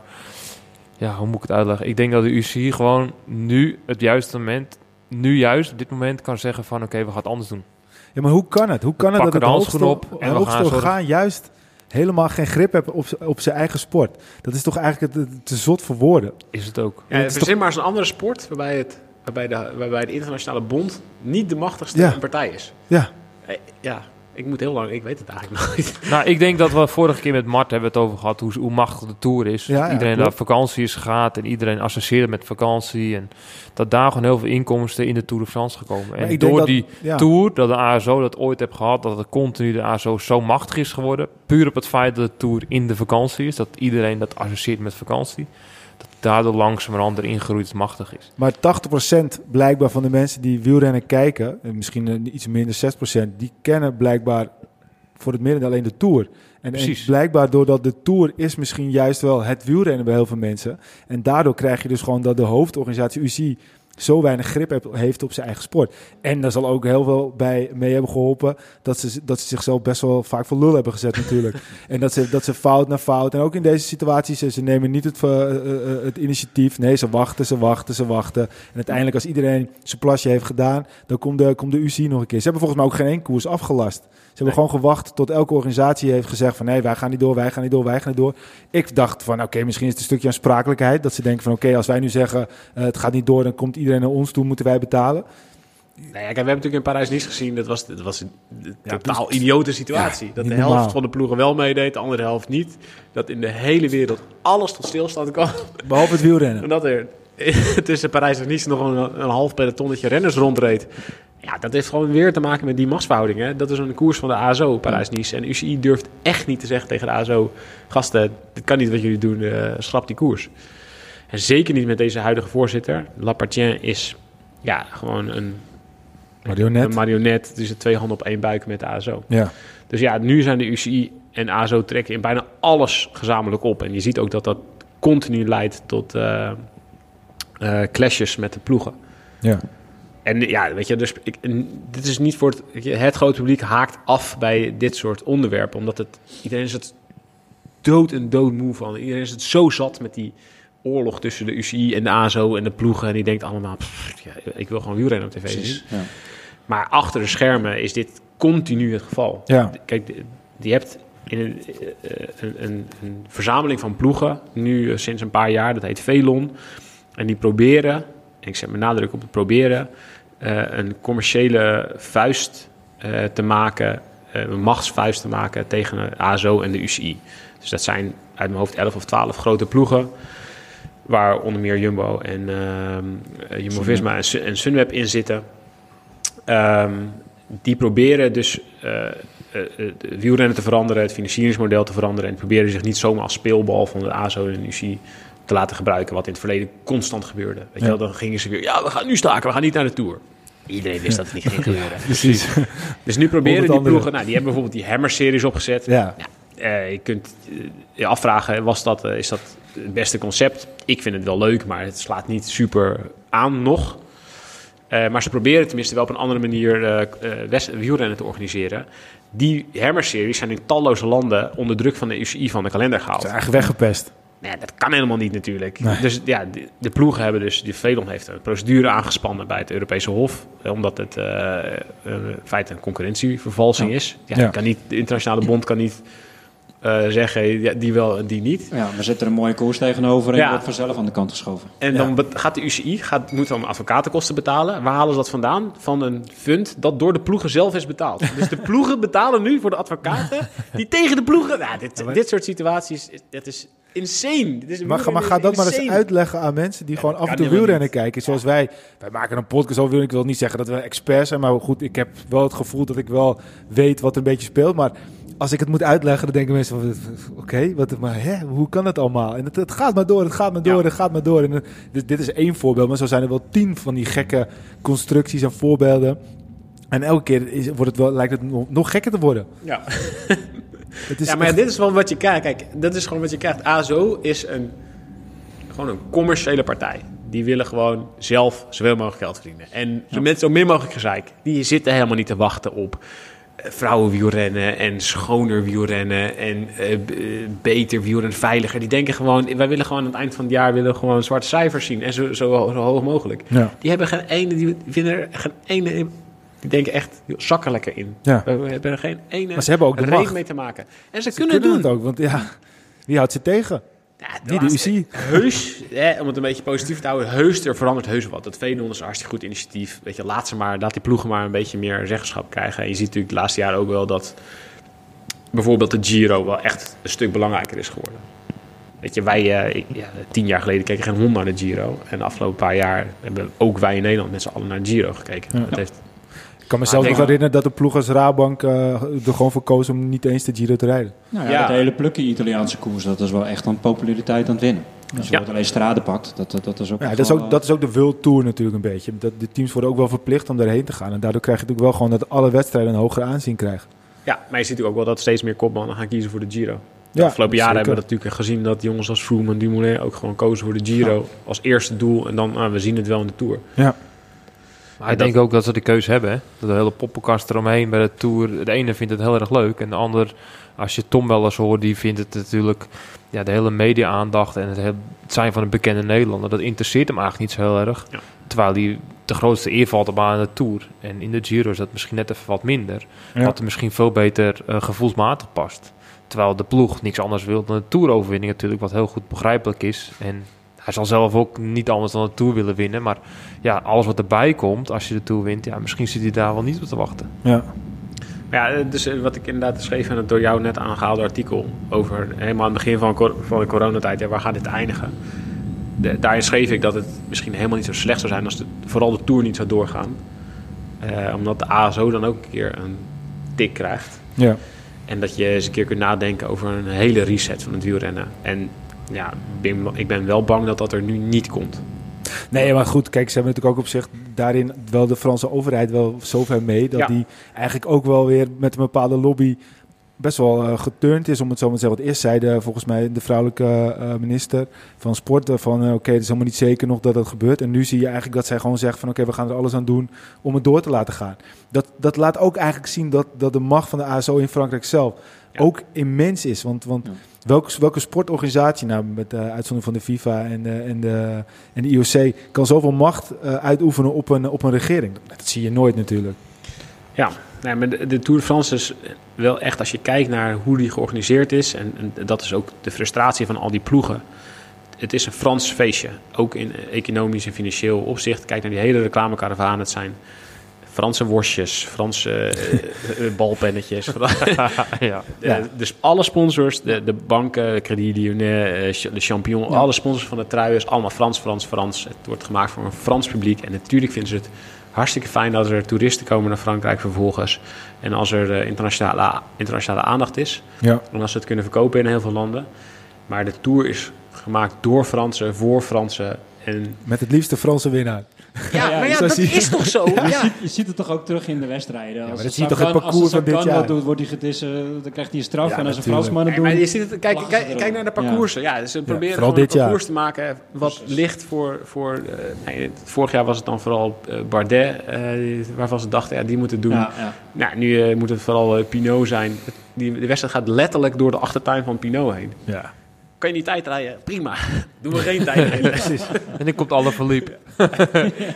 ja, hoe moet ik het uitleggen? Ik denk dat de UCI gewoon nu het juiste moment... Nu juist op dit moment kan zeggen van... Oké, we gaan het anders doen. Ja, maar hoe kan het? Hoe kan het dat het de hoogste, op en we gaan juist helemaal geen grip heeft op, op zijn eigen sport? Dat is toch eigenlijk te zot voor woorden. Is het ook. Ja, Het is verzin maar eens een andere sport waarbij, het, waarbij, de, waarbij de internationale bond niet de machtigste Ja. partij is. Ja, Eh, Ja, ik moet heel lang, ik weet het eigenlijk [laughs] nooit. Nou, ik denk dat we vorige keer met Mart hebben het over gehad hoe, hoe machtig de Tour is. Ja, dat ja, iedereen vakantie is gaat en iedereen associeert met vakantie. En dat daar gewoon heel veel inkomsten in de Tour de France gekomen. Maar En door dat- die ja. Tour, dat de ASO dat ooit heeft gehad, dat het continu de ASO zo machtig is geworden. Puur op het feit dat de Tour in de vakantie is. Dat iedereen dat associeert met vakantie. Daardoor langzamerhand erin gegroeid machtig is. Maar 80% blijkbaar van de mensen die wielrennen kijken, en misschien eh, iets minder 6%, die kennen blijkbaar voor het midden alleen de Tour. En, en blijkbaar doordat de Tour is misschien juist wel het wielrennen bij heel veel mensen. En daardoor krijg je dus gewoon dat de hoofdorganisatie UCI zo weinig grip heeft op zijn eigen sport. En daar zal ook heel veel bij mee hebben geholpen dat ze, dat ze zichzelf best wel vaak voor lul hebben gezet natuurlijk. [laughs] en dat ze, dat ze fout na fout. En ook in deze situaties, ze, ze nemen niet het, eh, eh, eh, het initiatief. Nee, ze wachten, ze wachten, ze wachten. En uiteindelijk als iedereen zijn plasje heeft gedaan, dan komt de, komt de UCI nog een keer. Ze hebben volgens mij ook geen één koers afgelast. Ze hebben gewoon gewacht tot elke organisatie heeft gezegd van nee, wij gaan niet door, wij gaan niet door, wij gaan niet door. Ik dacht van oké, misschien is het een stukje aansprakelijkheid. Dat ze denken van oké, als wij nu zeggen eh, het gaat niet door, dan komt iedereen naar ons toe, moeten wij betalen. Nou ja, kijk, we hebben natuurlijk in Parijs-Nice gezien, dat was, dat was een Ja, totaal dus- idiote situatie. Ja, dat niet de helft normaal. van de ploegen wel meedeed, de andere helft niet. Dat in de hele wereld alles tot stilstand kwam. Behalve het wielrennen. [laughs] En dat er [laughs] tussen Parijs en Nice nog een, een half pelotonnetje renners rondreed. Ja, dat heeft gewoon weer te maken met die machtsverhoudingen. Dat is een koers van de ASO, Parijs-Nice. En UCI durft echt niet te zeggen tegen de ASO... gasten, dit kan niet wat jullie doen, eh, schrap die koers. En zeker niet met deze huidige voorzitter. Lapartien is ja, gewoon een, Marionet. een marionet. Dus twee handen op één buik met de ASO. Ja. Dus ja, nu zijn de UCI en ASO trekken in bijna alles gezamenlijk op. En je ziet ook dat dat continu leidt tot eh, eh, clashes met de ploegen. Ja. En ja, weet je, dus ik, dit is niet voor het... Het grote publiek haakt af bij dit soort onderwerpen. Omdat het... Iedereen is het dood en dood moe van. Iedereen is het zo zat met die oorlog tussen de UCI en de ASO en de ploegen. En die denkt allemaal, pff, ja, ik wil gewoon wielrennen op tv zien. Ja. Maar achter de schermen is dit continu het geval. Ja. Kijk, je hebt in een, eh, een, een, een verzameling van ploegen, nu eh, sinds een paar jaar, dat heet Velon. En die proberen, en ik zet mijn nadruk op het proberen, eh, een commerciële vuist eh, te maken, eh, een machtsvuist te maken tegen de ASO en de UCI. Dus dat zijn uit mijn hoofd 11 of 12 grote ploegen. Waar onder meer Jumbo en eh, Jumbo-Visma en, Sun- en Sunweb in zitten. Ehm, die proberen dus het wielrennen te veranderen, het financieringsmodel te veranderen. En proberen zich niet zomaar als speelbal van de ASO en de UCI te laten gebruiken. Wat in het verleden constant gebeurde. Weet je Ja. wel, dan gingen ze weer, ja, we gaan nu staken, we gaan niet naar de Tour. Iedereen wist dat het niet ging [laughs] gebeuren. Precies. Dus nu proberen die andere. ploegen, nou, die hebben bijvoorbeeld die Hammer-series opgezet. Ja. Eh, je kunt eh, je afvragen, was dat, eh, is dat het beste concept? Ik vind het wel leuk, maar het slaat niet super aan nog. Maar ze proberen tenminste wel op een andere manier wielrennen te organiseren. Die Hammer-series zijn in talloze landen onder druk van de UCI van de kalender gehaald. Ze zijn eigenlijk weggepest. Nee, dat kan helemaal niet natuurlijk. Nee. Dus ja, de, de ploegen hebben dus, de Velon heeft een procedure aangespannen bij het Europese Hof. eh, Omdat het eh, eh, in feite een concurrentievervalsing is. Ja, Ja. Kan niet, de internationale bond kan niet eh, zeggen ja, die wel en die niet. Ja, we zetten er een mooie koers tegenover en Ja. je wordt vanzelf aan de kant geschoven. En Ja. dan gaat de UCI gaat, moet dan advocatenkosten betalen. Waar halen ze dat vandaan? Van een fund dat door de ploegen zelf is betaald. Dus de ploegen betalen nu voor de advocaten die tegen de ploegen... Nou, dit, maar- dit soort situaties, dat is insane. Dit is Maar, ga- maar ga dat maar eens uitleggen aan mensen die gewoon dat af en toe wielrennen kijken. Zoals wij. Wij maken een podcast over. Ik wil niet zeggen dat we experts zijn. Maar goed, ik heb wel het gevoel dat ik wel weet wat er een beetje speelt. Maar als ik het moet uitleggen, dan denken mensen van... Oké, wat, maar hè, hoe kan het allemaal? En het, het gaat maar door, het gaat maar door, Ja. het gaat maar door. En, dit, dit is één voorbeeld, maar zo zijn er wel tien van die gekke constructies en voorbeelden. En elke keer is, wordt het wel, lijkt het nog gekker te worden. Ja. [laughs] Het is ja, maar echt- dit is wel wat je krijgt. Kijk, dat is gewoon wat je krijgt. ASO is een, gewoon een commerciële partij. Die willen gewoon zelf zoveel mogelijk geld verdienen. En zo met zo min mogelijk gezeik. Die zitten helemaal niet te wachten op eh, vrouwenwielrennen en schoner wielrennen en eh, beter wielrennen, veiliger. Die denken gewoon, wij willen gewoon aan het eind van het jaar willen gewoon zwarte cijfers zien. En zo, zo, ho- zo hoog mogelijk. Ja. Die hebben geen ene, die vinden er geen ene, die denken echt, joh, zak er lekker in. Ja. We hebben er geen ene Maar ze hebben ook de macht. mee te maken. En ze, Ze kunnen, kunnen doen. het ook, want ja, wie houdt ze tegen? Ja, Niet de. Heus, hè, om het een beetje positief te houden, heus, er verandert heus wat. Dat Venon is een hartstikke goed initiatief. Weet je, laat ze maar, laat die ploegen maar een beetje meer zeggenschap krijgen. En je ziet natuurlijk de laatste jaren ook wel dat bijvoorbeeld de Giro wel echt een stuk belangrijker is geworden. Weet je, wij, eh, ja, tien jaar geleden keken geen hond naar de Giro. En de afgelopen paar jaar hebben ook wij in Nederland met z'n allen naar de Giro gekeken. Ja. Dat heeft, Ik kan mezelf ik nog herinneren dat de ploeg als Rabank eh, er gewoon voor koos om niet eens de Giro te rijden. Nou ja, Ja. dat hele plukje Italiaanse koers, dat is wel echt aan populariteit aan het winnen. Als je Ja. alleen strade pakt, dat, dat, dat is ook Ja, dat, is ook, dat is ook de World Tour natuurlijk een beetje. Dat de teams worden ook wel verplicht om daarheen te gaan. En daardoor krijg je natuurlijk wel gewoon dat alle wedstrijden een hoger aanzien krijgen. ja, maar je ziet natuurlijk ook wel dat steeds meer kopmannen gaan kiezen voor de Giro. De Ja, afgelopen jaren zeker. hebben we dat natuurlijk gezien dat jongens als Froome en Dumoulin ook gewoon kozen voor de Giro als eerste doel. En dan, nou, we zien het wel in de Tour. Ja, Maar ik denk ook dat ze de keuze hebben. Hè? Dat de hele poppenkast eromheen bij de Tour. De ene vindt het heel erg leuk. En de ander, als je Tom wel eens hoort, die vindt het natuurlijk... Ja, de hele media-aandacht en het, heel- het zijn van een bekende Nederlander... dat interesseert hem eigenlijk niet zo heel erg. Ja. Terwijl die de grootste eer valt op aan de Tour. En in de Giro is dat misschien net even wat minder. Ja. Wat er misschien veel beter eh, gevoelsmatig past. Terwijl de ploeg niks anders wil dan de Tour-overwinning natuurlijk... wat heel goed begrijpelijk is. En hij zal zelf ook niet anders dan de Tour willen winnen. Maar ja, alles wat erbij komt als je de Tour wint, ja, misschien zit hij daar wel niet op te wachten. Ja. Ja, dus eh, wat ik inderdaad schreef in het door jou net aangehaalde artikel over helemaal aan het begin van, cor- van de coronatijd, ja, waar gaat dit eindigen? De- daarin schreef ik dat het misschien helemaal niet zo slecht zou zijn als de, vooral de Tour niet zou doorgaan. Eh, omdat de ASO dan ook een keer een tik krijgt. ja. En dat je eens een keer kunt nadenken over een hele reset van het wielrennen. En ja, ik ben, wel bang dat dat er nu niet komt. Nee, maar goed, kijk, ze hebben natuurlijk ook op zich daarin wel de Franse overheid wel zover mee dat Ja. die eigenlijk ook wel weer met een bepaalde lobby best wel eh, geturnd is, om het zo maar te zeggen. Want eerst zei de, volgens mij de vrouwelijke eh, minister van Sport eh, van eh, oké, het is helemaal niet zeker nog dat dat gebeurt. En nu zie je eigenlijk dat zij gewoon zegt van oké, we gaan er alles aan doen om het door te laten gaan. Dat, dat laat ook eigenlijk zien dat, dat de macht van de ASO in Frankrijk zelf Ja. ook immens is. Want, want Ja. Welke, welke sportorganisatie, nou met de uitzondering van de FIFA en de, en de, en de IOC, kan zoveel macht eh, uitoefenen op een, op een regering? Dat zie je nooit natuurlijk. Ja, maar de, de Tour de France is wel echt, als je kijkt naar hoe die georganiseerd is, en, en dat is ook de frustratie van al die ploegen. Het is een Frans feestje, ook in economisch en financieel opzicht. Kijk naar die hele reclamekaravaan. Het zijn Franse worstjes, Franse eh, eh, balpennetjes. [laughs] ja. Ja. Dus alle sponsors, de, de banken, Credit Lyonnais, eh, de Champion, Ja. alle sponsors van de trui is allemaal Frans, Frans, Frans. Het wordt gemaakt voor een Frans publiek. En natuurlijk vinden ze het hartstikke fijn dat er toeristen komen naar Frankrijk vervolgens. En als er eh, internationale, internationale aandacht is, Ja. en als ze het kunnen verkopen in heel veel landen. Maar de Tour is gemaakt door Fransen, voor Fransen. En Met het liefste Franse winnaar. Ja, ja, maar ja, zo dat je- is toch zo? Ja. Je ziet het toch ook terug in de wedstrijden. maar Als dat de zie je toch het parcours als van dit jaar? wat doet, wordt hij getis, eh, dan krijgt hij een straf. Ja, en als een. Fransman het Nee, maar doet... je ziet het, kijk, kijk, kijk naar de parcoursen. Ja, ze proberen dit een parcours te maken wat ligt voor... voor eh, nee, vorig jaar was het dan vooral eh, Bardet, eh, waarvan ze dachten, ja, die moeten het doen. Ja, ja. Nou, nu eh, moet het vooral Pinot zijn. Die, de wedstrijd gaat letterlijk door de achtertuin van Pinot heen. Ja. Kan je niet tijd rijden? Prima. [laughs] Doen we geen tijd rijden. [laughs] En dan komt alle verliep. [laughs]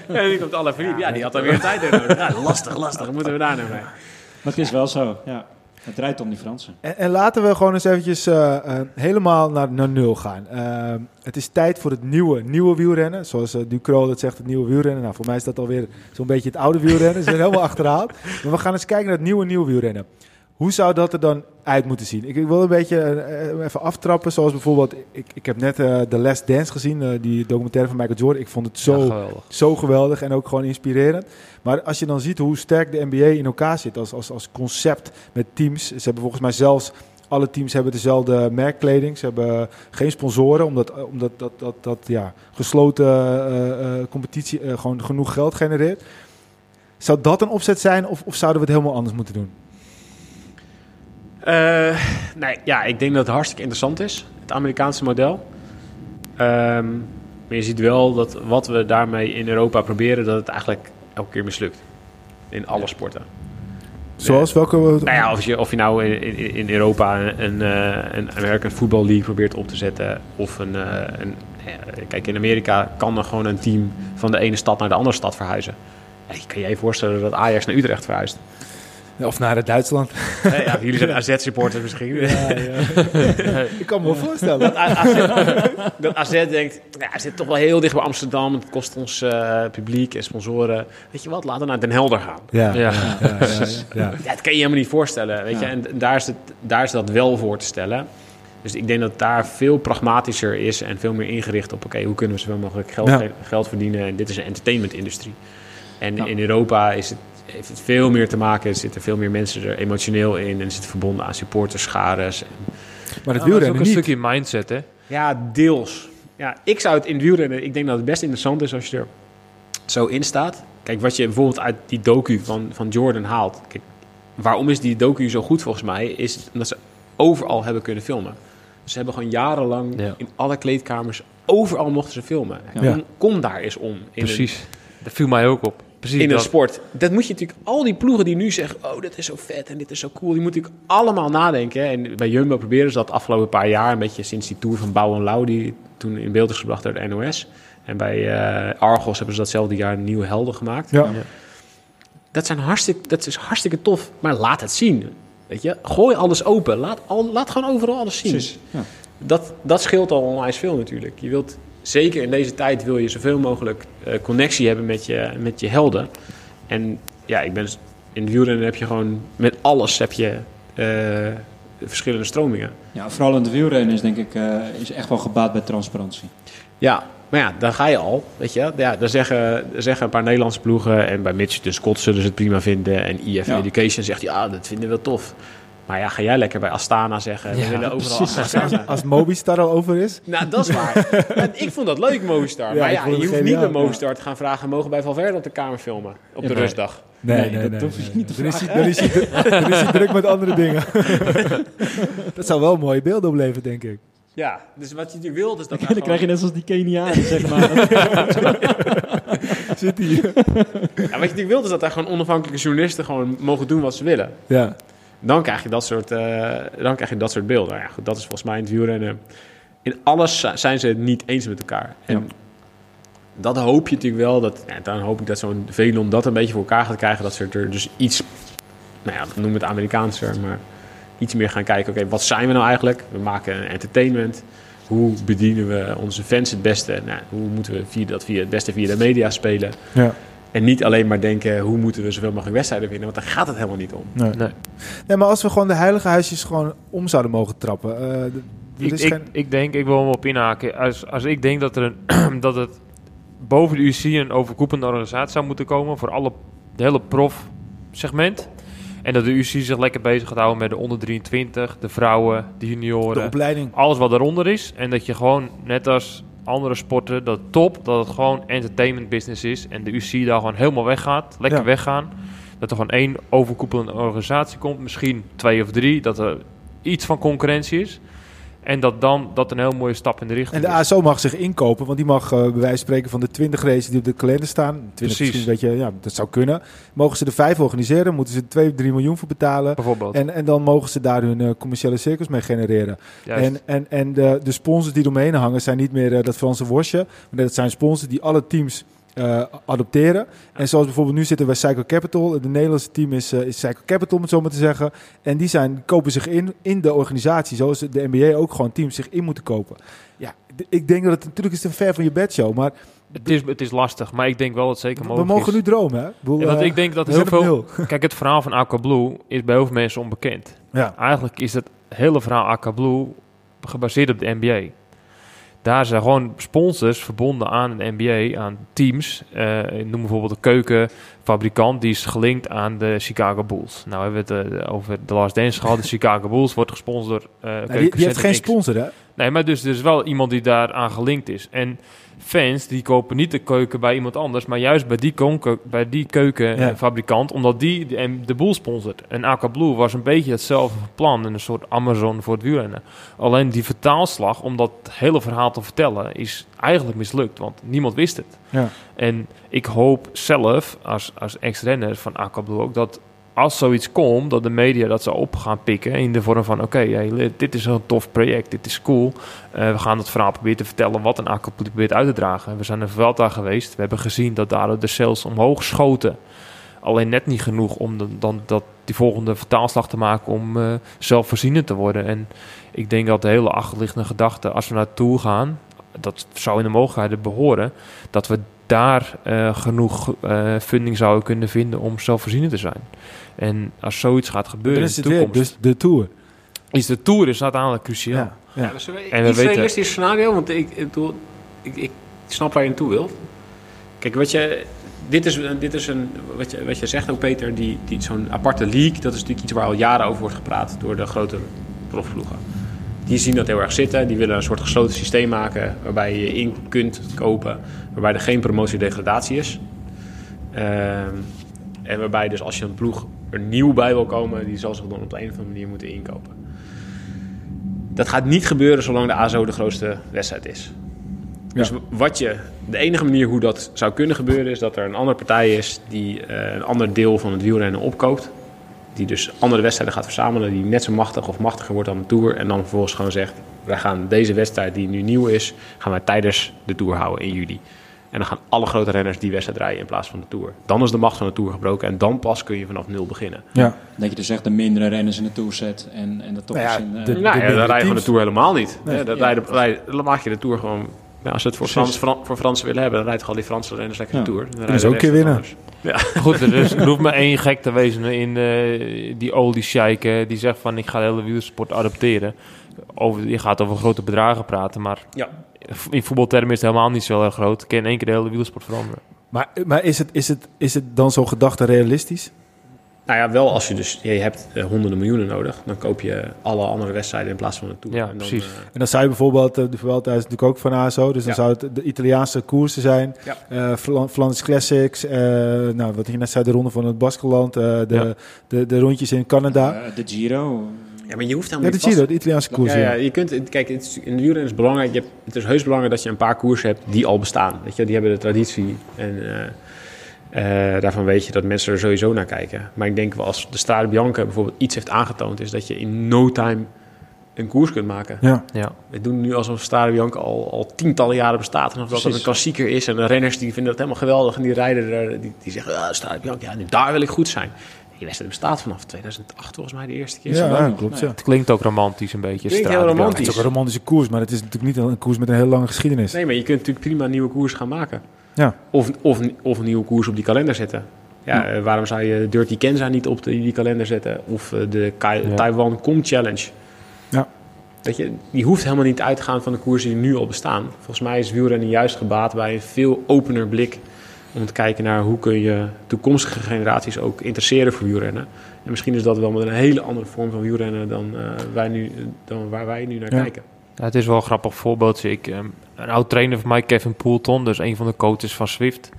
En die komt alle vrienden. Ja, die had dan weer tijd nodig. Ja, lastig, lastig. Moeten we daar nou mee? Maar het is wel zo, ja. Het rijdt om die Fransen. En, en laten we gewoon eens eventjes eh, eh, helemaal naar, naar nul gaan. Eh, het is tijd voor het nieuwe, nieuwe wielrennen. Zoals Ducro dat zegt, het nieuwe wielrennen. Nou, voor mij is dat alweer zo'n beetje het oude wielrennen. Ze zijn helemaal achterhaald. Maar we gaan eens kijken naar het nieuwe, nieuwe wielrennen. Hoe zou dat er dan uit moeten zien? Ik, ik wil een beetje eh, even aftrappen. Zoals bijvoorbeeld, ik, ik heb net eh The Last Dance gezien. eh, die documentaire van Michael Jordan. Ik vond het zo... Ja, geweldig. Zo geweldig en ook gewoon inspirerend. Maar als je dan ziet hoe sterk de NBA in elkaar zit als, als, als concept met teams. Ze hebben volgens mij zelfs, alle teams hebben dezelfde merkkleding. Ze hebben geen sponsoren, omdat, omdat dat, dat, dat ja, gesloten competitie gewoon genoeg geld genereert. Zou dat een opzet zijn of, of zouden we het helemaal anders moeten doen? Eh, nee, ja, ik denk dat het hartstikke interessant is. Het Amerikaanse model. Ehm, maar je ziet wel dat wat we daarmee in Europa proberen, dat het eigenlijk elke keer mislukt. In alle sporten. Zoals welke... Nou ja, of je, of je nou in, in, in Europa een, eh, een American Football League probeert op te zetten. Of een, eh, een. Kijk, in Amerika kan er gewoon een team van de ene stad naar de andere stad verhuizen. Kan je je voorstellen dat Ajax naar Utrecht verhuist. Of naar het Duitsland. Ja, jullie zijn AZ-supporters misschien. Ik kan me wel voorstellen. Dat AZ, dat AZ denkt, ja, hij zit toch wel heel dicht bij Amsterdam. Het kost ons eh, publiek en sponsoren. Weet je wat, laten we naar Den Helder gaan. Ja, Ja. ja, ja, ja, ja. Ja, dat kan je helemaal niet voorstellen. Weet je? En daar is, het, daar is dat wel voor te stellen. Dus ik denk dat daar veel pragmatischer is en veel meer ingericht op... oké, hoe kunnen we zoveel mogelijk geld, Ja. geld verdienen? En dit is een entertainmentindustrie. En Ja. in Europa is het, heeft het veel meer te maken. Er zitten veel meer mensen er emotioneel in... en zitten verbonden aan supporterschares. Maar het is ook wielrennen een niet. stukje mindset, hè? Ja, deels. Ja, ik zou het in het wielrennen... Ik denk dat het best interessant is als je er zo in staat. Kijk, wat je bijvoorbeeld uit die docu van, van Jordan haalt. Kijk, waarom is die docu zo goed volgens mij? Is omdat ze overal hebben kunnen filmen. Ze hebben gewoon jarenlang Ja. in alle kleedkamers... Overal mochten ze filmen. Ja. Kom, kom daar eens om. In Een, Precies. Dat viel mij ook op. Precies in een dat. sport. Dat moet je natuurlijk... Al die ploegen die nu zeggen... Oh, dit is zo vet en dit is zo cool. Die moeten natuurlijk allemaal nadenken. En bij Jumbo proberen ze dat de afgelopen paar jaar... Een beetje sinds die Tour van Bouw en Lau... Die toen in beeld is gebracht door de NOS. En bij eh, Argos hebben ze datzelfde jaar een nieuwe helden gemaakt. Ja. Ja. Dat, zijn hartstikke, dat is hartstikke tof. Maar laat het zien. Weet je? Gooi alles open. Laat, al, laat gewoon overal alles zien. Ja. Dat, dat scheelt al onwijs veel natuurlijk. Je wilt, zeker in deze tijd wil je zoveel mogelijk eh, connectie hebben met je, met je helden. En ja, ik ben, in de wielrennen heb je gewoon met alles heb je eh, verschillende stromingen. Ja, vooral in de wielrennen is denk ik eh, is echt wel gebaat bij transparantie. Ja, maar ja, daar ga je al, weet je. Ja, daar zeggen, daar zeggen een paar Nederlandse ploegen en bij Mitch de zullen ze het prima vinden. En IF Ja. Education zegt, ja, dat vinden we tof. Maar ja, ga jij lekker bij Astana zeggen, we willen overal precies. Astana. Als Mobistar al over is. Nou, dat is waar. [laughs] Maar ik vond dat leuk, Movistar. Ja, maar ja, je hoeft niet bij Movistar te gaan vragen... mogen bij Valverde op de kamer filmen op de Ja, maar- rustdag? Nee, dat hoef je niet te Dan is hij- Dan is hij- dan is hij druk met andere dingen. [laughs] dat zou wel mooie beelden opleveren, denk ik. Ja, dus wat je nu wilt is dat... [laughs] En dan krijg je net zoals die Kenianen, zeg maar. Zit hij? ja, wat je nu wilt is dat daar gewoon onafhankelijke journalisten... gewoon mogen doen wat ze willen. Ja. Dan krijg je dat soort, eh, dan krijg je dat soort beelden. Ja, goed, dat is volgens mij in het wielrennen... In alles zi- zijn ze het niet eens met elkaar. En Ja. dat hoop je natuurlijk wel. Dat, ja, dan hoop ik dat zo'n Velon dat een beetje voor elkaar gaat krijgen. Dat ze er dus iets... Nou ja, noem het Amerikaanser, maar... Iets meer gaan kijken, oké, wat zijn we nou eigenlijk? We maken entertainment. Hoe bedienen we onze fans het beste? Nou, hoe moeten we via dat via het beste via de media spelen? Ja. En niet alleen maar denken, hoe moeten we zoveel mogelijk wedstrijden winnen? Want daar gaat het helemaal niet om. Nee. Nee. nee, maar als we gewoon de heilige huisjes gewoon om zouden mogen trappen. eh, er Ik, is ik, geen- ik denk, ik wil hem op inhaken. Als, als ik denk dat, er een, [clears throat] dat het boven de UC een overkoepelende organisatie zou moeten komen voor alle, de hele prof-segment. En dat de UC zich lekker bezig gaat houden met de onder 23, de vrouwen, de de junioren, opleiding. alles wat daaronder is. En dat je gewoon, net als andere sporten, dat top, dat het gewoon entertainment business is. En de UC daar gewoon helemaal weggaat, lekker Ja. weggaan. Dat er gewoon één overkoepelende organisatie komt, misschien twee of drie. Dat er iets van concurrentie is. En dat dan dat een heel mooie stap in de En richting de is. ASO mag zich inkopen, want die mag eh, bij wijze van spreken van de 20 races die op de kalender staan. 20 Precies. ja, dat zou kunnen. Mogen ze er vijf organiseren, moeten ze 2, 3 miljoen voor betalen. Bijvoorbeeld. En, en dan mogen ze daar hun eh, commerciële cirkels mee genereren. Juist. En, en, en de, de sponsors die eromheen hangen zijn niet meer eh, dat Franse worstje. Maar dat zijn sponsors die alle teams eh, adopteren. En zoals bijvoorbeeld nu zitten wij Cycle Capital. Het Nederlandse team is, eh, is Cycle Capital, om het zo maar te zeggen. En die zijn, kopen zich in in de organisatie. Zoals de NBA ook gewoon teams zich in moeten kopen. Ja, ik denk dat het natuurlijk is te ver van je bedshow. Maar het, is, het is lastig, maar ik denk wel dat het zeker we mogelijk mogen is. nu dromen, hè? Ik bedoel, Ja, want eh, ik denk dat we heel veel... Kijk, het verhaal van Aqua Blue is bij heel veel mensen onbekend. Ja. Eigenlijk is het hele verhaal Aqua Blue gebaseerd op de NBA. Daar zijn gewoon sponsors verbonden aan de NBA, aan teams. Ik noem bijvoorbeeld de keukenfabrikant, die is gelinkt aan de Chicago Bulls. Nou hebben we het eh, over de Last Dance gehad. De Chicago Bulls wordt gesponsord door Nou, die heeft Keukencentrum geen X. sponsor, hè? Nee, maar dus er is wel iemand die daaraan gelinkt is. En fans die kopen niet de keuken bij iemand anders, maar juist bij die, konke- bij die Ja. keukenfabrikant, omdat die de, en de boel sponsort. En Aqua Blue was een beetje hetzelfde plan, een soort Amazon voor het wielrennen. Alleen die vertaalslag, om dat hele verhaal te vertellen, is eigenlijk mislukt, want niemand wist het. Ja. En ik hoop zelf, als, als ex-renner van Aqua Blue ook, dat als zoiets komt, dat de media dat zou op gaan pikken in de vorm van, oké, dit is een tof project, dit is cool. Eh, we gaan het verhaal proberen te vertellen wat een Blue probeert uit te dragen. We zijn in Vuelta geweest, we hebben gezien dat daardoor de sales omhoog schoten. Alleen net niet genoeg om dan dat, die volgende vertaalslag te maken om eh, zelfvoorzienend te worden. En ik denk dat de hele achterliggende gedachte, als we naartoe gaan, dat zou in de mogelijkheden behoren, dat we daar eh, genoeg eh, funding zouden kunnen vinden om zelfvoorzienend te zijn. En als zoiets gaat gebeuren Dan in is de weer, toekomst, dus de Tour. is de Tour is uiteindelijk cruciaal. Ja. Ja. Ja, dus we, En we iets weten- realistisch scenario, want ik, ik, ik, ik snap waar je naartoe wilt. Kijk, wat je, dit is, dit is een, wat je, wat je zegt ook Peter, die, die, zo'n aparte league, dat is natuurlijk iets waar al jaren over wordt gepraat door de grote profploegen. Die zien dat heel erg zitten, die willen een soort gesloten systeem maken waarbij je in kunt kopen, waarbij er geen promotie-degradatie is. Ehm, en waarbij dus als je een ploeg er nieuw bij wil komen, die zal zich dan op de een of andere manier moeten inkopen. Dat gaat niet gebeuren zolang de ASO de grootste wedstrijd is. Dus wat je, de enige manier hoe dat zou kunnen gebeuren is dat er een andere partij is die eh, een ander deel van het wielrennen opkoopt. Die dus andere wedstrijden gaat verzamelen, die net zo machtig of machtiger wordt dan de Tour. En dan vervolgens gewoon zegt, wij gaan deze wedstrijd die nu nieuw is, gaan wij tijdens de Tour houden in juli. En dan gaan alle grote renners die wedstrijd rijden in plaats van de Tour. Dan is de macht van de Tour gebroken en dan pas kun je vanaf nul beginnen. Ja. Dat je dus echt de mindere renners in de tour zet en, en dat toch Nou ja, in... eh, de- nou ja, dan rijden we de teams. Tour helemaal niet. Nee. Ja, dat Ja. rijden, rijden- dan maak je de Tour gewoon Ja, als ze het voor. Frans, Fran- voor Fransen willen hebben, dan rijdt gewoon die Franse renners lekker Ja. de Tour. Dan ze ook een keer rest anders. [laughs] Goed, er, is, er hoeft maar [laughs] één gek te wezen in eh, die olie sheik eh, die zegt van ik ga de hele wielersport adopteren. Over, je gaat over grote bedragen praten, maar Ja. in voetbaltermen is het helemaal niet zo erg groot. Ik kan in één keer de hele wielersport veranderen. Maar, maar is, het, is, het, is het dan zo'n gedachte realistisch? Nou ja, wel als je dus... Je hebt eh, honderden miljoenen nodig. Dan koop je alle andere wedstrijden in plaats van de Tour. Ja, En dan, precies. eh, En dan zou je bijvoorbeeld, eh, de Vuelta is natuurlijk ook van ASO, dus dan Ja. zou het de Italiaanse koersen zijn. Ja. Eh, Fla- Flanders Classics, eh, nou, wat je net zei, de ronde van het Baskeland, eh, de, Ja. de, de rondjes in Canada. De Giro. ja, maar je hoeft ja, helemaal dat niet zie je, vast- de Italiaanse koers. Ja, ja, je kunt, kijk, het is, in de wielrennen is het belangrijk. Je hebt, het is heus belangrijk dat je een paar koersen hebt die al bestaan. Weet je, die hebben de traditie. En eh, eh, daarvan weet je dat mensen er sowieso naar kijken. Maar ik denk wel als de Strade Bianca bijvoorbeeld iets heeft aangetoond, is dat je in no time een koers kunt maken. Ja. Ja. We doen nu alsof Strade Bianca al, al tientallen jaren bestaat. En of dat een klassieker is. En de renners die vinden dat helemaal geweldig. En die rijden er, die, die zeggen, ah, Strade Bianca, ja, nu daar wil ik goed zijn. Die wedstrijd bestaat vanaf 2008 volgens mij de eerste keer. Ja, klopt. Nee. Ja. Het klinkt ook romantisch een beetje. Klinkt heel romantisch. Het is ook een romantische koers, maar het is natuurlijk niet een koers met een hele lange geschiedenis. Nee, maar je kunt natuurlijk prima een nieuwe koers gaan maken. Ja. Of, of, of een nieuwe koers op die kalender zetten. Ja, Ja. eh, waarom zou je Dirty Kenza niet op de, die kalender zetten? Of eh, de Kai- Ja. Taiwan Com Challenge. Ja. Weet je, die hoeft helemaal niet uit te gaan van de koersen die nu al bestaan. Volgens mij is wielrennen juist gebaat bij een veel opener blik... om te kijken naar hoe kun je toekomstige generaties ook interesseren voor wielrennen. En misschien is dat wel met een hele andere vorm van wielrennen dan, eh, wij nu, dan waar wij nu naar Ja. kijken. Ja, het is wel een grappig voorbeeld. Ik, ehm, een oud trainer van mij, Kevin Poulton, dus een van de coaches van Swift.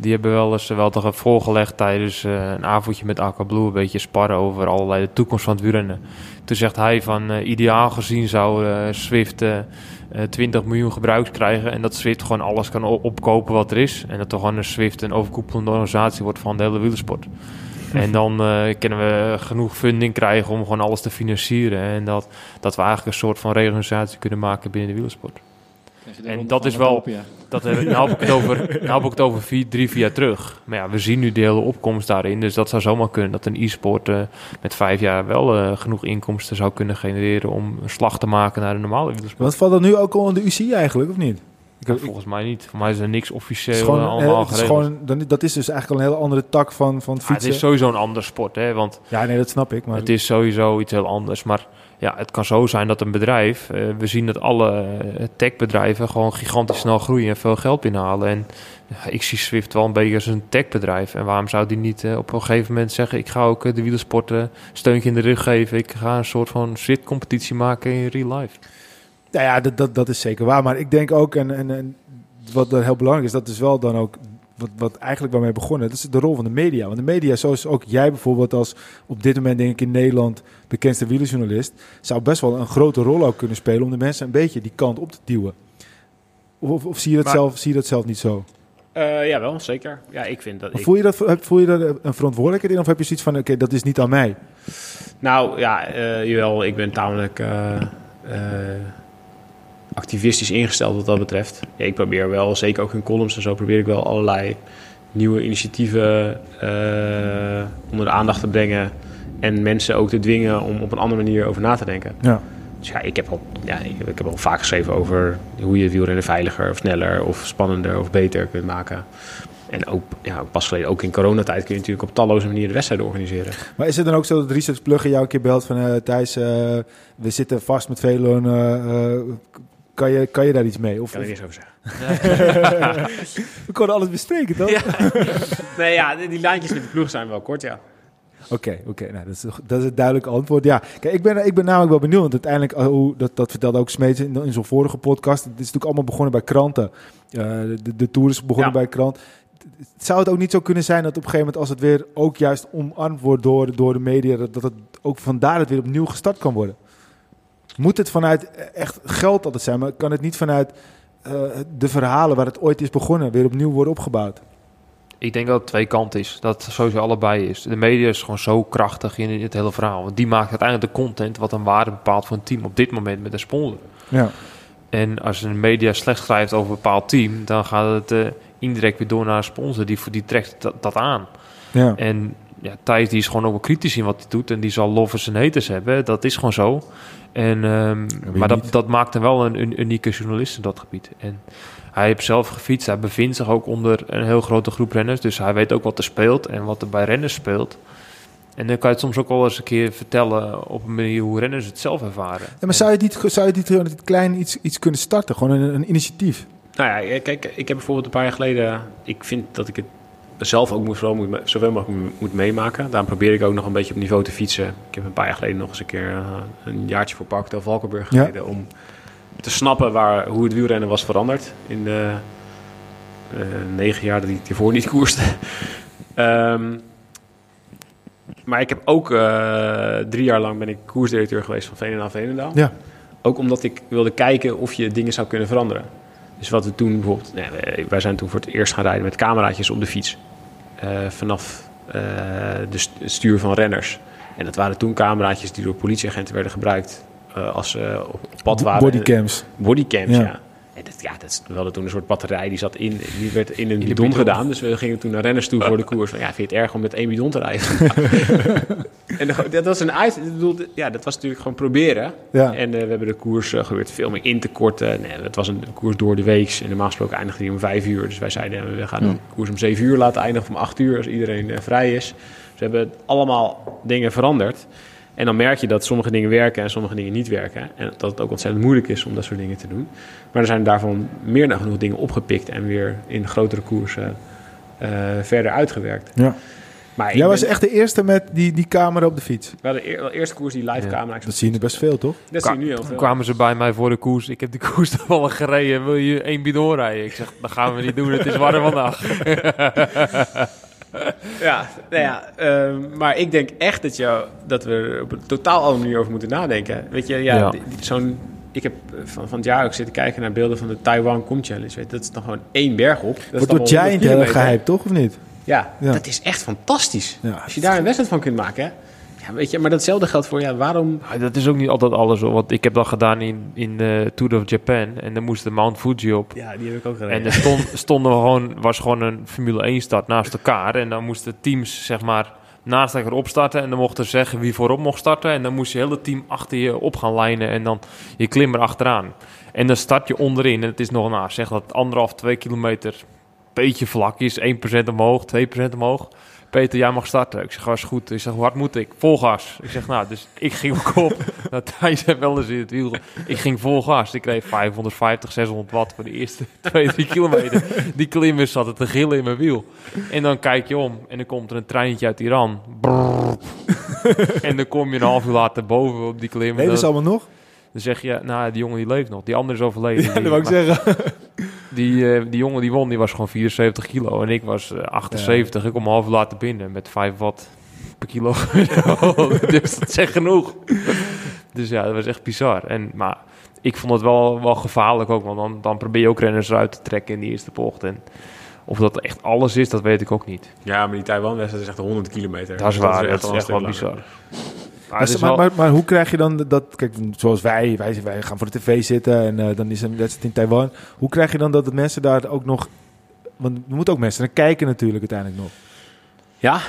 Die hebben wel eens wel toch voorgelegd tijdens eh, een avondje met Aqua Blue. Een beetje sparren over allerlei de toekomst van het wielrennen. Toen zegt hij van eh, ideaal gezien zou eh, Swift eh, eh, 20 miljoen gebruiks krijgen. En dat Swift gewoon alles kan opkopen wat er is. En dat toch gewoon een Swift een overkoepelende organisatie wordt van de hele wielersport. [laughs] En dan kunnen we genoeg funding krijgen om gewoon alles te financieren. En dat, dat we eigenlijk een soort van reorganisatie kunnen maken binnen de wielersport. En dat is wel- ja. Dat heb, nou heb ik het over, [laughs] nou heb ik het over vier, drie, vier jaar terug. Maar ja, we zien nu de hele opkomst daarin. Dus dat zou zomaar kunnen dat een e-sport eh, met vijf jaar wel eh, genoeg inkomsten zou kunnen genereren om een slag te maken naar de normale wielersport. Want valt dat nu ook al in de UCI eigenlijk, of niet? Ik volgens mij niet. Voor mij is er niks het officieel is gewoon, eh, eh, allemaal het is geregeld. gewoon, dan, dat is dus eigenlijk al een hele andere tak van, van het Ja, het fietsen. is sowieso een ander sport, hè? Want Ja, nee, dat snap ik. Maar het is sowieso iets heel anders. Maar ja, het kan zo zijn dat een bedrijf... eh, we zien dat alle eh, techbedrijven gewoon gigantisch snel groeien en veel geld binnenhalen. En ik zie Swift wel een beetje als een techbedrijf. En waarom zou die niet eh, op een gegeven moment zeggen... ik ga ook de wielersport eh, steuntje in de rug geven. Ik ga een soort van Swift-competitie maken in real life. Ja, ja dat, dat, dat is zeker waar. Maar ik denk ook, en, en, en wat dan heel belangrijk is, dat is wel dan ook wat, wat eigenlijk waarmee begonnen. Dat is de rol van de media. Want de media, zoals ook jij bijvoorbeeld als op dit moment denk ik in Nederland bekendste wielerjournalist, zou best wel een grote rol ook kunnen spelen om de mensen een beetje die kant op te duwen. Of, of, of zie, je dat Maar- zelf, zie je dat zelf niet zo? Eh, ja, wel, zeker. Ja, ik vind dat... Ik- voel, je dat, voel je daar een verantwoordelijkheid in? Of heb je zoiets van, oké, dat is niet aan mij? Nou ja, eh, jawel, ik ben tamelijk eh, activistisch ingesteld wat dat betreft. Ja, ik probeer wel, zeker ook in columns en zo, probeer ik wel allerlei nieuwe initiatieven eh, onder de aandacht te brengen. En mensen ook te dwingen om op een andere manier over na te denken. Ja. Dus ja, ik heb al, ja, ik, ik heb al vaak geschreven over hoe je wielrennen veiliger of sneller of spannender of beter kunt maken. En ook, ja, pas geleden, ook in coronatijd kun je natuurlijk op talloze manieren wedstrijden organiseren. Maar is het dan ook zo dat Research Plugger jou een keer belt van eh, Thijs, eh, we zitten vast met eh, kan, je, kan je daar iets mee? Of, Ik kan niks over zeggen. [laughs] we konden alles bespreken, toch? Ja. Nee, ja, die lijntjes met de ploeg zijn wel kort, ja. Oké, oké, nou, dat, is, dat is het duidelijke antwoord. Ja, kijk, ik ben, ik ben namelijk wel benieuwd. Want uiteindelijk, eh, hoe, dat, dat vertelde ook Smeets in, in zijn vorige podcast. Het is natuurlijk allemaal begonnen bij kranten. Eh, de, de tour is begonnen Ja. bij krant. Zou het ook niet zo kunnen zijn dat op een gegeven moment, als het weer ook juist omarmd wordt door, door de media, dat, dat het ook vandaar het weer opnieuw gestart kan worden? Moet het vanuit echt geld altijd zijn, maar kan het niet vanuit eh, de verhalen waar het ooit is begonnen weer opnieuw worden opgebouwd? Ik denk dat het twee kanten is. Dat het sowieso allebei is. De media is gewoon zo krachtig in het hele verhaal. Want die maakt uiteindelijk de content wat een waarde bepaalt voor een team op dit moment met een sponsor. Ja. En als een media slecht schrijft over een bepaald team, dan gaat het eh, indirect weer door naar een sponsor. Die, die trekt dat, dat aan. Ja. En ja, Thijs die is gewoon ook wel kritisch in wat hij doet. En die zal lovers en haters hebben. Dat is gewoon zo. En, ehm, maar dat, niet? dat maakt hem wel een, een unieke journalist in dat gebied. En hij heeft zelf gefietst. Hij bevindt zich ook onder een heel grote groep renners. Dus hij weet ook wat er speelt en wat er bij renners speelt. En dan kan je het soms ook wel eens een keer vertellen op een manier hoe renners het zelf ervaren. Ja, maar zou je niet, zou je niet gewoon klein iets, iets kunnen starten? Gewoon een, een initiatief. Nou ja, kijk, ik heb bijvoorbeeld een paar jaar geleden... Ik vind dat ik het zelf ook moet, moet, zoveel mogelijk moet- meemaken. Daarom probeer ik ook nog een beetje op niveau te fietsen. Ik heb een paar jaar geleden nog eens een keer eh, een jaartje voor Parkhotel Valkenburg Ja. gereden... om te snappen waar, hoe het wielrennen was veranderd in de eh, negen jaar dat ik hiervoor niet koerste. [laughs] Ehm, maar ik heb ook eh, drie jaar lang ben ik koersdirecteur geweest van Veenendaal Veenendaal. Ja. Ook omdat ik wilde kijken of je dingen zou kunnen veranderen. Dus wat we toen bijvoorbeeld... Nee, wij zijn toen voor het eerst gaan rijden met cameraatjes op de fiets. Eh, vanaf eh, de stuur van renners. En dat waren toen cameraatjes die door politieagenten werden gebruikt... eh, als ze op op pad waren. Bodycams. Bodycams, Ja. ja. En dat, ja, dat is, we hadden toen een soort batterij, die zat in, die werd in een de bidon bidon. gedaan. Dus we gingen toen naar renners toe voor de koers. Van, ja, vind je het erg om met één bidon te rijden? [laughs] en dat was een uit, ja, dat was natuurlijk gewoon proberen. Ja. En eh, we hebben de koers eh, geprobeerd veel meer in te korten. Nee, het was een koers door de week. En normaal gesproken eindigde die om vijf uur. Dus wij zeiden, we gaan de koers om zeven uur laten eindigen, om acht uur, als iedereen eh, vrij is. Dus we hebben allemaal dingen veranderd. En dan merk je dat sommige dingen werken en sommige dingen niet werken. En dat het ook ontzettend moeilijk is om dat soort dingen te doen. Maar er zijn daarvan meer dan genoeg dingen opgepikt en weer in grotere koersen eh, verder uitgewerkt. Ja. Maar Jij was ben- echt de eerste met die, die camera op de fiets. We hadden de eerste koers die live Ja. camera. Dat zie je er best veel, toch? Dat zie je nu heel Toen veel. kwamen ze bij mij voor de koers. Ik heb die [laughs] koers toevallig gereden. Wil je één bidon rijden? Ik zeg, dat gaan we niet doen. Het is warm vandaag. [laughs] [laughs] Ja, nou ja ehm, maar ik denk echt dat, je, dat we er op een totaal andere manier over moeten nadenken. Weet je, ja, zo'n... Ik heb eh, van, van het jaar ook zitten kijken naar beelden van de Taiwan Com Challenge. Weet, dat is dan gewoon één berg op. Dat Wordt door wel 100 Giant gehyped, toch? Of niet? Ja, Ja. dat is echt fantastisch. Ja. Als je daar een wedstrijd van kunt maken, hè? Ja, weet je, maar datzelfde geldt voor, ja, waarom... Ja, dat is ook niet altijd alles. Hoor. Want ik heb dat gedaan in, in de Tour of Japan. En dan moest de Mount Fuji op. Ja, die heb ik ook gereden. En er stond, stonden we gewoon, was gewoon een Formule 1 start naast elkaar. En dan moesten teams zeg maar naast elkaar opstarten. En dan mochten ze zeggen wie voorop mocht starten. En dan moest je hele team achter je op gaan lijnen. En dan je klim er achteraan. En dan start je onderin. En het is nog nou, zeg dat anderhalf, twee kilometer. Beetje vlak is. 1% omhoog, 2% omhoog. Peter, jij mag starten. Ik zeg, was goed. Ik zeg, hoe hard moet ik? Vol gas. Ik zeg, nou, dus ik ging op kop. nou, Thijs heeft wel eens in het wiel. Ik ging vol gas. Ik kreeg 550, 600 watt voor de eerste [laughs] 2, 3 kilometer. Die klimmers zaten te gillen in mijn wiel. En dan kijk je om en dan komt er een treintje uit Iran. Brrr. [laughs] en dan kom je een half uur later boven op die klim. Leven ze Dan, allemaal nog? Dan zeg je, nou, die jongen die leeft nog. Die andere is overleden. [laughs] Ja, Die- dat wou ik zeggen. [laughs] die, eh, die jongen die won, die was gewoon 74 kilo. En ik was eh, 78. Ik kom half uur later binnen met 5 watt per kilo. [laughs] dus dat zegt genoeg. dus ja, dat was echt bizar. En, maar ik vond het wel, wel gevaarlijk ook. Want dan, dan probeer je ook renners eruit te trekken in die eerste bocht. En of dat echt alles is, dat weet ik ook niet. Ja, maar die Taiwan-wedstrijd is echt 100 kilometer. Dat is waar, dat is echt wel bizar. Maar Maar, maar, wel- maar, maar hoe krijg je dan dat... Kijk, zoals wij, wij, wij gaan voor de tv zitten en eh, dan is een wedstrijd in Taiwan. Hoe krijg je dan dat de mensen daar ook nog... Want er moeten ook mensen naar kijken natuurlijk uiteindelijk nog. Ja,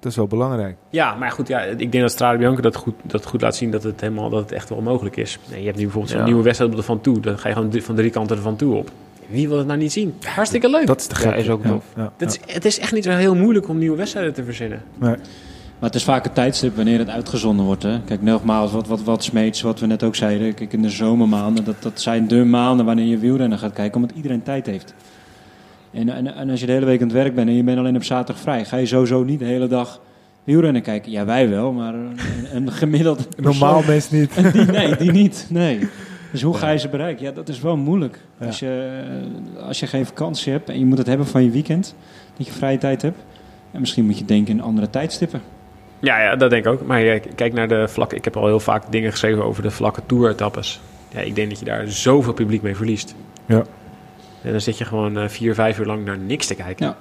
Dat is wel belangrijk. Ja, maar goed, ja, ik denk dat Strade Bianca dat goed, dat goed laat zien dat het, helemaal, dat het echt wel mogelijk is. Nee, je hebt nu bijvoorbeeld zo'n Ja. nieuwe wedstrijd op de Van Toe. Dan ga je gewoon van drie kanten ervan toe op. Wie wil het nou niet zien? Hartstikke leuk. Dat is te Ja, is ook tof. Ja, Dat is, het is echt niet zo heel moeilijk om nieuwe wedstrijden te verzinnen. Nee. Maar het is vaak het tijdstip wanneer het uitgezonden wordt. Hè? Kijk, nogmaals, wat, wat, wat Smeets, wat we net ook zeiden. Kijk, in de zomermaanden, dat, dat zijn de maanden wanneer je wielrennen gaat kijken. Omdat iedereen tijd heeft. En, en, en als je de hele week aan het werk bent en je bent alleen op zaterdag vrij... ga je sowieso niet de hele dag wielrennen kijken. Ja, wij wel, maar een, een [laughs] gemiddeld Normaal mensen niet. [laughs] Die, nee, die [laughs] niet. Nee. Dus hoe ga je ze bereiken? Ja, dat is wel moeilijk. Ja. Als, je, als je geen vakantie hebt en je moet het hebben van je weekend, dat je vrije tijd hebt. En misschien moet je denken in andere tijdstippen. Ja, ja, dat denk ik ook. Maar ja, kijk naar de vlakke... Ik heb al heel vaak dingen geschreven over de vlakke tour-etappes. Ja, ik denk dat je daar zoveel publiek mee verliest. Ja. En dan zit je gewoon eh, vier, vijf uur lang naar niks te kijken. Ja.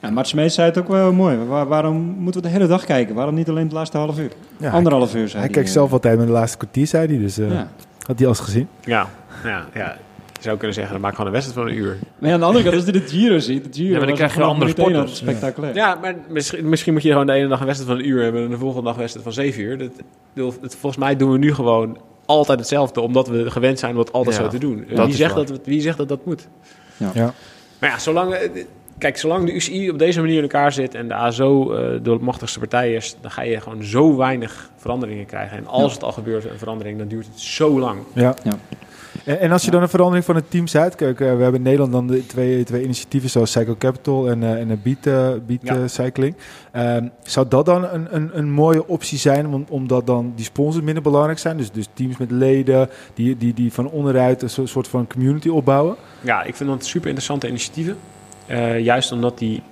Ja, Mart Smeets zei het ook wel mooi. Waar- waarom moeten we de hele dag kijken? Waarom niet alleen het laatste half uur? Ja, hij, Anderhalf uur, zei hij kijkt eh. zelf altijd met de laatste kwartier, zei hij. Dus eh, Ja. had hij alles gezien. Ja, ja, ja. Zou kunnen zeggen, dan maak ik gewoon een wedstrijd van een uur. Maar ja, aan de andere kant, als je de Giro ziet, de Giro Ja, maar dan krijg je andere al Spectaculair. Ja, maar misschien, misschien moet je gewoon de ene dag een wedstrijd van een uur hebben en de volgende dag een wedstrijd van zeven uur. Dat, dat- dat- volgens mij doen we nu gewoon altijd hetzelfde, omdat we gewend zijn om het altijd Ja, zo te doen. dat wie, zegt waar. dat, wie zegt dat dat moet? Ja. Maar ja, zolang, eh, kijk, zolang de UCI op deze manier in elkaar zit en de ASO eh, de machtigste partij is, dan ga je gewoon zo weinig veranderingen krijgen. En als Ja. het al gebeurt, een verandering, dan duurt het zo lang. Ja. Ja. En, en als je dan een verandering van het team ziet, kijk, eh, we hebben in Nederland dan de twee, twee initiatieven zoals Cycle Capital en, eh en een Beat, eh, Beat Cycling. Ehm, zou dat dan een, een, een mooie optie zijn, om, omdat dan die sponsors minder belangrijk zijn? Dus, dus teams met leden die, die, die van onderuit een soort- van community opbouwen? Ja, ik vind dat super interessante initiatieven. Juist omdat die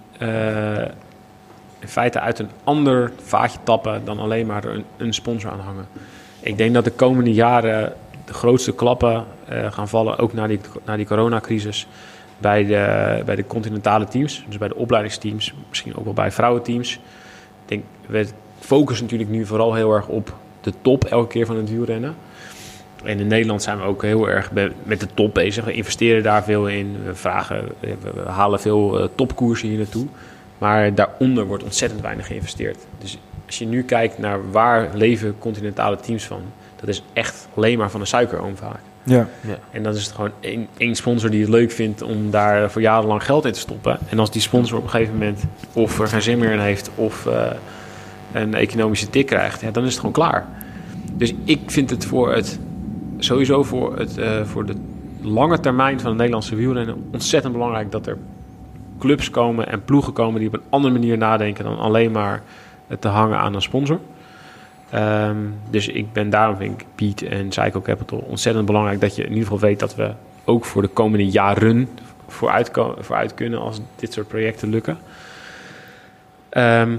in feite uit een ander vaatje tappen dan alleen maar een, een sponsor aanhangen. Ik denk dat de komende jaren de grootste klappen eh, gaan vallen, ook na die, na die coronacrisis, bij de, bij de continentale teams. Dus bij de opleidingsteams, misschien ook wel bij vrouwenteams. Ik denk, we focussen natuurlijk nu vooral heel erg op de top elke keer van het wielrennen. En in Nederland zijn we ook heel erg met de top bezig. We investeren daar veel in. We, vragen, we halen veel eh, topkoersen hier naartoe. Maar daaronder wordt ontzettend weinig geïnvesteerd. Dus als je nu kijkt naar waar leven continentale teams van, dat is echt alleen maar van de suikeroom vaak. Ja. En dan is het gewoon één, één sponsor die het leuk vindt om daar voor jarenlang geld in te stoppen. En als die sponsor op een gegeven moment of er geen zin meer in heeft of eh, een economische tik krijgt, ja, dan is het gewoon klaar. Dus ik vind het voor het sowieso voor, het, eh, voor de lange termijn van het Nederlandse wielrennen ontzettend belangrijk dat er clubs komen en ploegen komen die op een andere manier nadenken dan alleen maar het te hangen aan een sponsor. Ehm, dus ik ben daarom vind ik Piet en Psycho Capital ontzettend belangrijk dat je in ieder geval weet dat we ook voor de komende jaren vooruit, vooruit kunnen als dit soort projecten lukken. Ehm,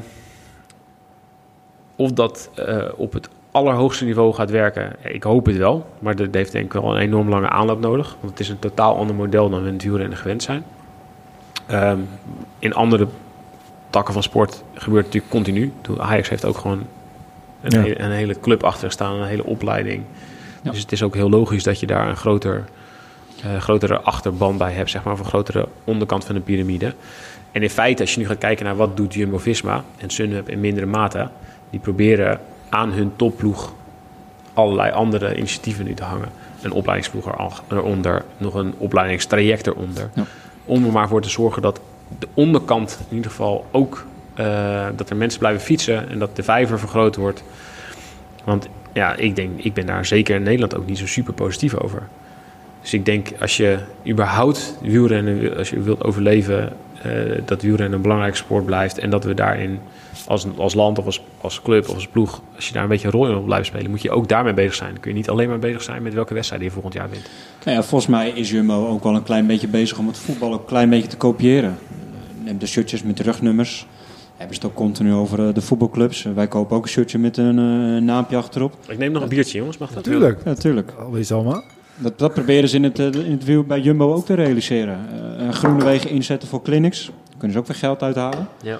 of dat eh, op het allerhoogste niveau gaat werken, ik hoop het wel. Maar dat heeft denk ik wel een enorm lange aanloop nodig. Want het is een totaal ander model dan we in het wielrennen gewend zijn. Ehm, in andere takken van sport gebeurt het natuurlijk continu. Ajax heeft ook gewoon een, Ja. hele, een hele club achter staan, een hele opleiding. Ja. Dus het is ook heel logisch dat je daar een groter, eh, grotere achterban bij hebt, zeg maar, of een grotere onderkant van de piramide. En in feite, als je nu gaat kijken naar wat doet Jumbo-Visma en Sunweb in mindere mate, die proberen aan hun topploeg allerlei andere initiatieven nu te hangen. Een opleidingsploeg er- eronder, nog een opleidingstraject eronder. Ja. Om er maar voor te zorgen dat de onderkant in ieder geval ook, eh, dat er mensen blijven fietsen en dat de vijver vergroot wordt. Want ja, ik denk, ik ben daar zeker in Nederland ook niet zo super positief over. Dus ik denk, als je überhaupt wielrennen, als je wilt overleven, eh, dat wielrennen een belangrijke sport blijft en dat we daarin als, als land of als, als club of als ploeg, als je daar een beetje een rol in wil spelen, moet je ook daarmee bezig zijn. Dan kun je niet alleen maar bezig zijn met welke wedstrijd je volgend jaar wint. Nou ja, volgens mij is Jumbo ook wel een klein beetje bezig om het voetbal ook een klein beetje te kopiëren. Neem de shirtjes met de rugnummers. Hebben ze het ook continu over eh, de voetbalclubs. Eh, wij kopen ook een shirtje met een eh, naampje achterop. Ik neem nog een biertje, jongens. Mag dat? Natuurlijk. Ja, natuurlijk. Alweer allemaal. Dat, dat proberen ze in het, in het wiel bij Jumbo ook te realiseren. Eh, groene wegen inzetten voor clinics. Daar kunnen ze ook weer geld uithalen. Ja.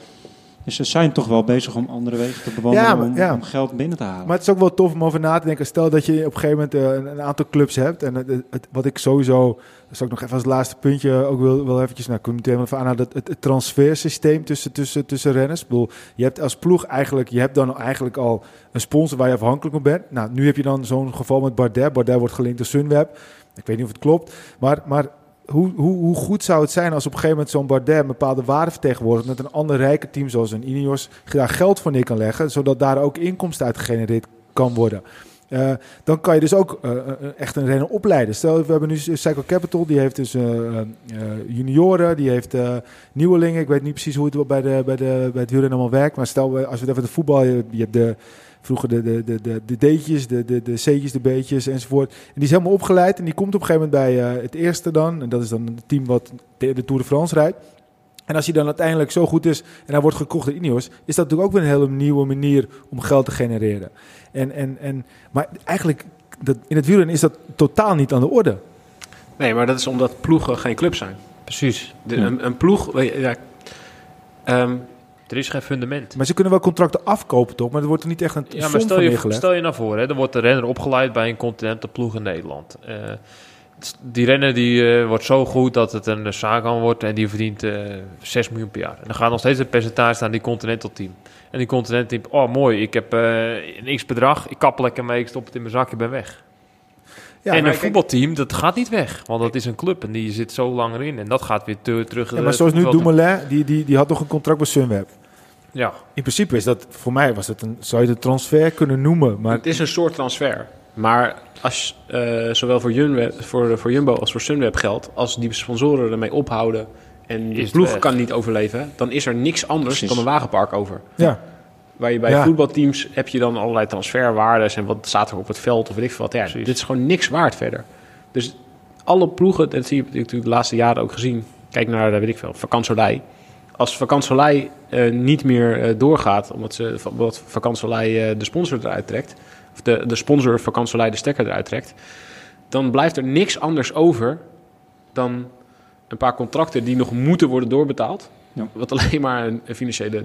Dus ze zijn toch wel bezig om andere wegen te bewandelen Ja, maar- om, ja. om geld binnen te halen. Maar het is ook wel tof om over na te denken. Stel dat je op een gegeven moment eh, een, een aantal clubs hebt. En het, wat ik sowieso, dat zal ik nog even als laatste puntje ook wil, wil eventjes, nou, ik kom meteen even aan, naar dat, het, het transfersysteem tussen, tussen, tussen renners. Ik bedoel, je hebt als ploeg eigenlijk, je hebt dan eigenlijk al een sponsor waar je afhankelijk van bent. Nou, nu heb je dan zo'n geval met Bardet. Bardet wordt gelinkt door Sunweb. Ik weet niet of het klopt. Maar, maar hoe, hoe, hoe goed zou het zijn als op een gegeven moment zo'n Bardet een bepaalde waarde vertegenwoordigt met een ander rijke team zoals een Ineos daar geld voor neer kan leggen, zodat daar ook inkomsten uit gegenereerd kan worden. Eh, dan kan je dus ook eh, eh, echt een renner opleiden. Stel, we hebben nu Cycle Capital, die heeft dus junioren, die heeft nieuwelingen. Ik weet niet precies hoe het bij, de, bij, de, bij het wielrennen allemaal werkt. Maar stel, als we het even de voetbal, je, je hebt de, vroeger de, de, de, de, de D'tjes, de, de, de C'tjes, de B'tjes enzovoort. En die is helemaal opgeleid en die komt op een gegeven moment bij eh, het eerste dan. En dat is dan het team wat de, de Tour de France rijdt. En als hij dan uiteindelijk zo goed is en hij wordt gekocht door Ineos, is dat natuurlijk ook weer een hele nieuwe manier om geld te genereren. En, en, en, maar eigenlijk, dat, in het wielrennen is dat totaal niet aan de orde. Nee, maar dat is omdat ploegen geen club zijn. Precies. De, Ja. een, een ploeg... Ja, Ehm, Er is geen fundament. Maar ze kunnen wel contracten afkopen, toch? Maar er wordt er niet echt een Ja, maar stel je, neergelegd. stel je nou voor, hè, er wordt de renner opgeleid bij een continental ploeg in Nederland. Eh, die renner die, eh, wordt zo goed dat het een Sagan wordt en die verdient eh 6 miljoen per jaar. En dan gaat nog steeds een percentage aan die Continental team. En die Continental team, oh mooi, ik heb eh, een x bedrag, ik kap lekker mee, ik stop het in mijn zak, ik ben weg. Ja, en een voetbalteam, dat gaat niet weg, want dat is een club en die zit zo lang erin. En dat gaat weer te- terug. Ja, eh, maar zoals nu Dumoulin, die, die, die had nog een contract bij Sunweb. Ja, In principe is dat, voor mij was het een, zou je het een transfer kunnen noemen. Maar Het is een soort transfer. Maar als eh, zowel voor, Junweb, voor, voor Jumbo als voor Sunweb geldt, als die sponsoren ermee ophouden en de ploeg weg. kan niet overleven, dan is er niks anders Precies. dan een wagenpark over. ja, Waar je bij Ja. voetbalteams heb je dan allerlei transferwaardes en wat staat er op het veld of weet ik veel wat. Ja, Precies. dit is gewoon niks waard verder. Dus alle ploegen, dat zie je natuurlijk de laatste jaren ook gezien. Kijk naar, eh, weet ik veel. Als Vakansolei eh niet meer eh, doorgaat, omdat ze omdat Vakansolei eh, de sponsor eruit trekt, of de, de sponsor Vakansolei de stekker eruit trekt, dan blijft er niks anders over dan een paar contracten die nog moeten worden doorbetaald. Ja. Wat alleen maar een, een financiële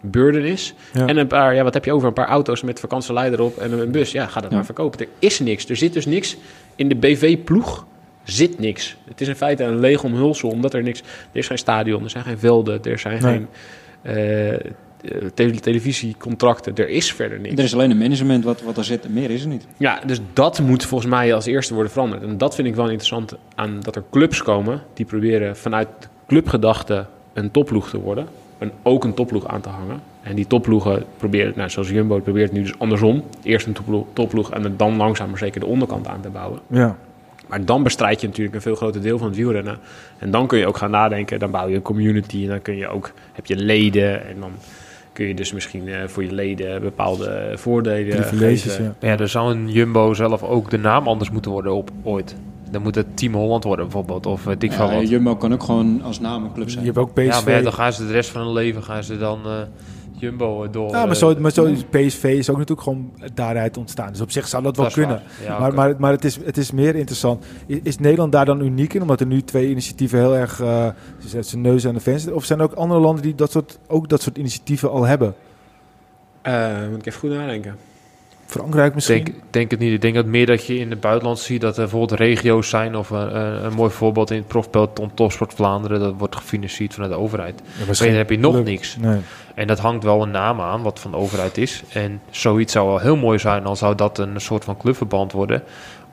burden is. Ja. En een paar, ja, wat heb je over? Een paar auto's met vakantielei erop en een bus. Ja, ga dat Ja. maar verkopen. Er is niks. Er zit dus niks in de BV-ploeg. Zit niks. Het is in feite een leeg omhulsel, omdat er niks... Er is geen stadion, er zijn geen velden, er zijn Nee. geen eh, tele- televisiecontracten. Er is verder niks. Er is alleen een management wat, wat er zit meer is er niet. Ja, dus dat moet volgens mij als eerste worden veranderd. En dat vind ik wel interessant aan dat er clubs komen die proberen vanuit clubgedachte een topploeg te worden. En ook een topploeg aan te hangen. En die topploegen proberen, nou, zoals Jumbo probeert nu dus andersom. Eerst een topploeg, topploeg en dan langzaam maar zeker de onderkant aan te bouwen. ja. Maar dan bestrijd je natuurlijk een veel groter deel van het wielrennen. En dan kun je ook gaan nadenken. Dan bouw je een community en dan kun je ook, heb je leden. En dan kun je dus misschien eh, voor je leden bepaalde voordelen privileges. geven. Ja. Er zou een Jumbo zelf ook de naam anders moeten worden op ooit. Dan moet het Team Holland worden bijvoorbeeld, of uh, Dick Ja, Jumbo kan ook gewoon als naam een club Je zijn. hebt ook PSV. Ja, maar ja, dan gaan ze de rest van hun leven gaan ze dan eh, Jumbo eh, door. Ja, maar eh, zo, maar zo PSV is ook natuurlijk gewoon daaruit ontstaan. Dus op zich zou dat wel dat is kunnen. Ja, maar maar, maar het, is, het is meer interessant. Is, is Nederland daar dan uniek in? Omdat er nu twee initiatieven heel erg... eh, ze zet zijn neus aan de fans. Of zijn er ook andere landen die dat soort, ook dat soort initiatieven al hebben? Eh, moet ik even goed nadenken. Frankrijk misschien? denk, denk het niet. Ik denk dat meer dat je in het buitenland ziet dat er bijvoorbeeld regio's zijn. Of een, een, mooi voorbeeld in het profpeloton Topsport Vlaanderen. Dat wordt gefinancierd vanuit de overheid. Ja, Misschien heb je nog Leuk. niks. Nee. En dat hangt wel een naam aan, wat van de overheid is. En zoiets zou wel heel mooi zijn, dan zou dat een soort van clubverband worden.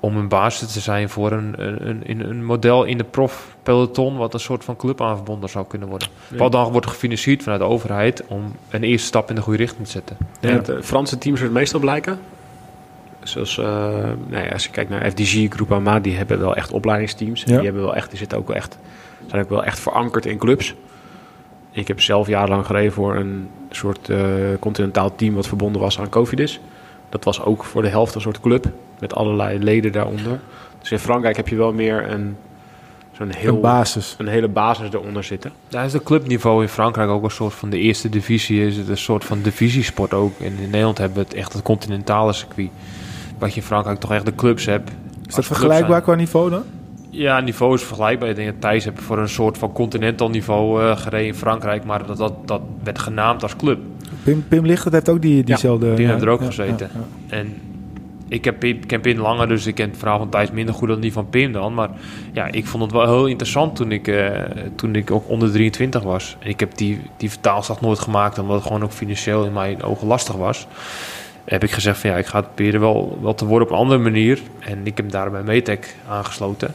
Om een basis te zijn voor een, een, een, een model in de profpeloton, wat een soort van club aanverbonden zou kunnen worden. Ja. Wat dan wordt gefinancierd vanuit de overheid om een eerste stap in de goede richting te zetten. Ja. Het eh, Franse teams er het meestal blijken. Zoals, eh, nou ja, als je kijkt naar FDG, Groupama, die hebben wel echt opleidingsteams. Ja. Die hebben wel echt, die zitten ook wel echt, zijn ook wel echt verankerd in clubs. Ik heb zelf jarenlang gereden voor een soort eh, continentaal team wat verbonden was aan Cofidis. Dat was ook voor de helft een soort club met allerlei leden daaronder. Dus in Frankrijk heb je wel meer een, zo'n heel, Een basis. een hele basis eronder zitten. Daar is het clubniveau in Frankrijk ook een soort van de eerste divisie. Is het een soort van divisiesport ook. En in Nederland hebben we het echt het continentale circuit. Wat je in Frankrijk toch echt de clubs hebt. Is dat vergelijkbaar qua niveau dan? Ja, niveau is vergelijkbaar. Ik denk dat Thijs heb voor een soort van continental niveau eh, gereden in Frankrijk. Maar dat, dat, dat werd genaamd als club. Pim, Pim Lichtert heeft ook die, diezelfde... die ja, heeft er ook gezeten. En ik, heb, Pim- ik ken Pim langer, dus ik ken het verhaal van Thijs minder goed dan die van Pim dan. Maar ja, ik vond het wel heel interessant toen ik, eh, toen ik ook onder 23 was. En ik heb die, die vertaalslag nooit gemaakt, omdat het gewoon ook financieel in mijn ogen lastig was. Heb ik gezegd van ja, ik ga het proberen wel, wel te worden op een andere manier. En ik heb daarbij Metec aangesloten.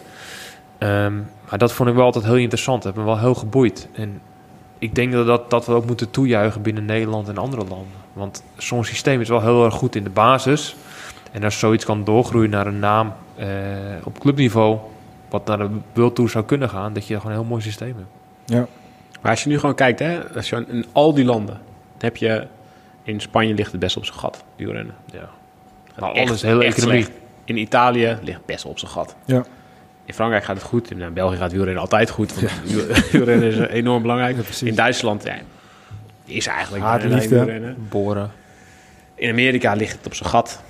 Ehm, maar dat vond ik wel altijd heel interessant. Dat heeft me wel heel geboeid. En ik denk dat, dat, dat we ook moeten toejuichen binnen Nederland en andere landen. Want zo'n systeem is wel heel erg goed in de basis. En als zoiets kan doorgroeien naar een naam eh, op clubniveau, wat naar de World Tour zou kunnen gaan, dat je gewoon een heel mooi systeem hebt. Maar als je nu gewoon kijkt, hè, als je in al die landen, dan heb je in Spanje ligt het best op zijn gat, wielrennen. Ja. Gaat Maar echt- alles, hele echt economie. slecht. In Italië ligt best op zijn gat. Ja. In Frankrijk gaat het goed. In nou, België gaat wielrennen altijd goed. Want [laughs] wiel- wielrennen is eh, enorm belangrijk. In Duitsland ja, is eigenlijk wielrennen. Boren. In Amerika ligt het op zijn gat.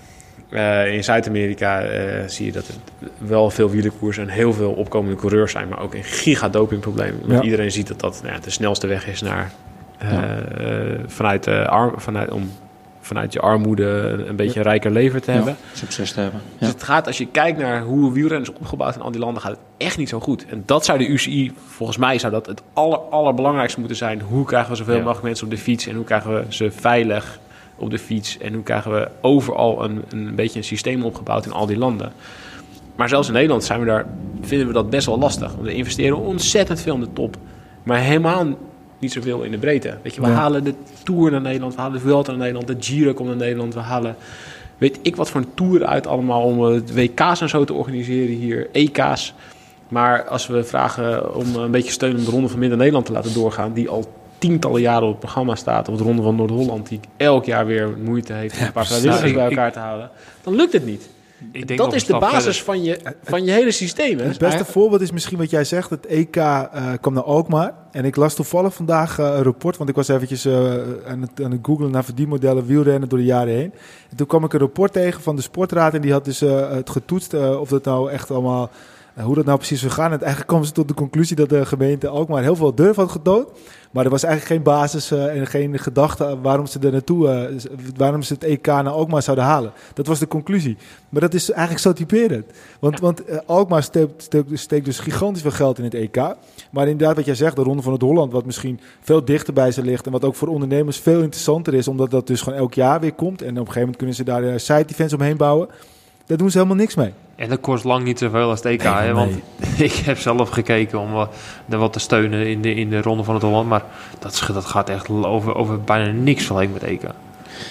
Eh, in Zuid-Amerika eh, zie je dat er wel veel wielerkoersen en heel veel opkomende coureurs zijn, maar ook een giga dopingprobleem. Want Ja. iedereen ziet dat dat nou ja, de snelste weg is naar, eh, eh, vanuit, de arm, vanuit, om vanuit je armoede een, een beetje een rijker leven te hebben. Ja, succes te hebben. Dus het gaat, als je kijkt naar hoe wielrennen is opgebouwd in al die landen, gaat het echt niet zo goed. En dat zou de UCI, volgens mij zou dat het aller, allerbelangrijkste moeten zijn. Hoe krijgen we zoveel Ja. mogelijk mensen op de fiets en hoe krijgen we ze veilig op de fiets? En hoe krijgen we overal een, een beetje een systeem opgebouwd in al die landen? Maar zelfs in Nederland zijn we daar, vinden we dat best wel lastig. Want we investeren ontzettend veel in de top, maar helemaal niet zoveel in de breedte. Weet je, we Ja. halen de Tour naar Nederland, we halen de Vuelta naar Nederland, de Giro komt naar Nederland, we halen weet ik wat voor een tour uit allemaal om eh, WK's en zo te organiseren hier, EK's. Maar als we vragen om een beetje steun om de Ronde van Midden-Nederland te laten doorgaan, die al tientallen jaren op het programma staat, of de Ronde van Noord-Holland, die elk jaar weer moeite heeft om een paar vrijwilligers Nou, bij ik- elkaar te houden, dan lukt het niet. Ik denk Dat is de basis verder. van je, van je hele systeem. Hè? Het beste voorbeeld is misschien wat jij zegt. Het EK eh, kwam naar Alkmaar. En ik las toevallig vandaag eh, een rapport. Want ik was eventjes eh, aan, het, aan het googlen naar verdienmodellen wielrennen door de jaren heen. En toen kwam ik een rapport tegen van de sportraad. En die had dus eh, het getoetst of dat nou echt allemaal... eh, hoe dat nou precies zou gaan. En uiteindelijk kwamen ze tot de conclusie dat de gemeente Alkmaar heel veel durf had getoond. Maar er was eigenlijk geen basis eh, en geen gedachte waarom ze er naartoe, eh, waarom ze het EK naar Alkmaar zouden halen. Dat was de conclusie. Maar dat is eigenlijk zo typerend. Want, Alkmaar steekt, steekt, dus gigantisch veel geld in het EK. Maar inderdaad, wat jij zegt, de Ronde van het Holland, wat misschien veel dichter bij ze ligt. En wat ook voor ondernemers veel interessanter is, omdat dat dus gewoon elk jaar weer komt. En op een gegeven moment kunnen ze daar eh, side-events omheen bouwen. Daar doen ze helemaal niks mee. En dat kost lang niet zoveel als het EK. Nee, hè, nee. want [laughs] ik heb zelf gekeken om wat, er wat te steunen in de, in de Ronde van het Holland. Maar dat, dat gaat echt over, over bijna niks vergeleken met EK. En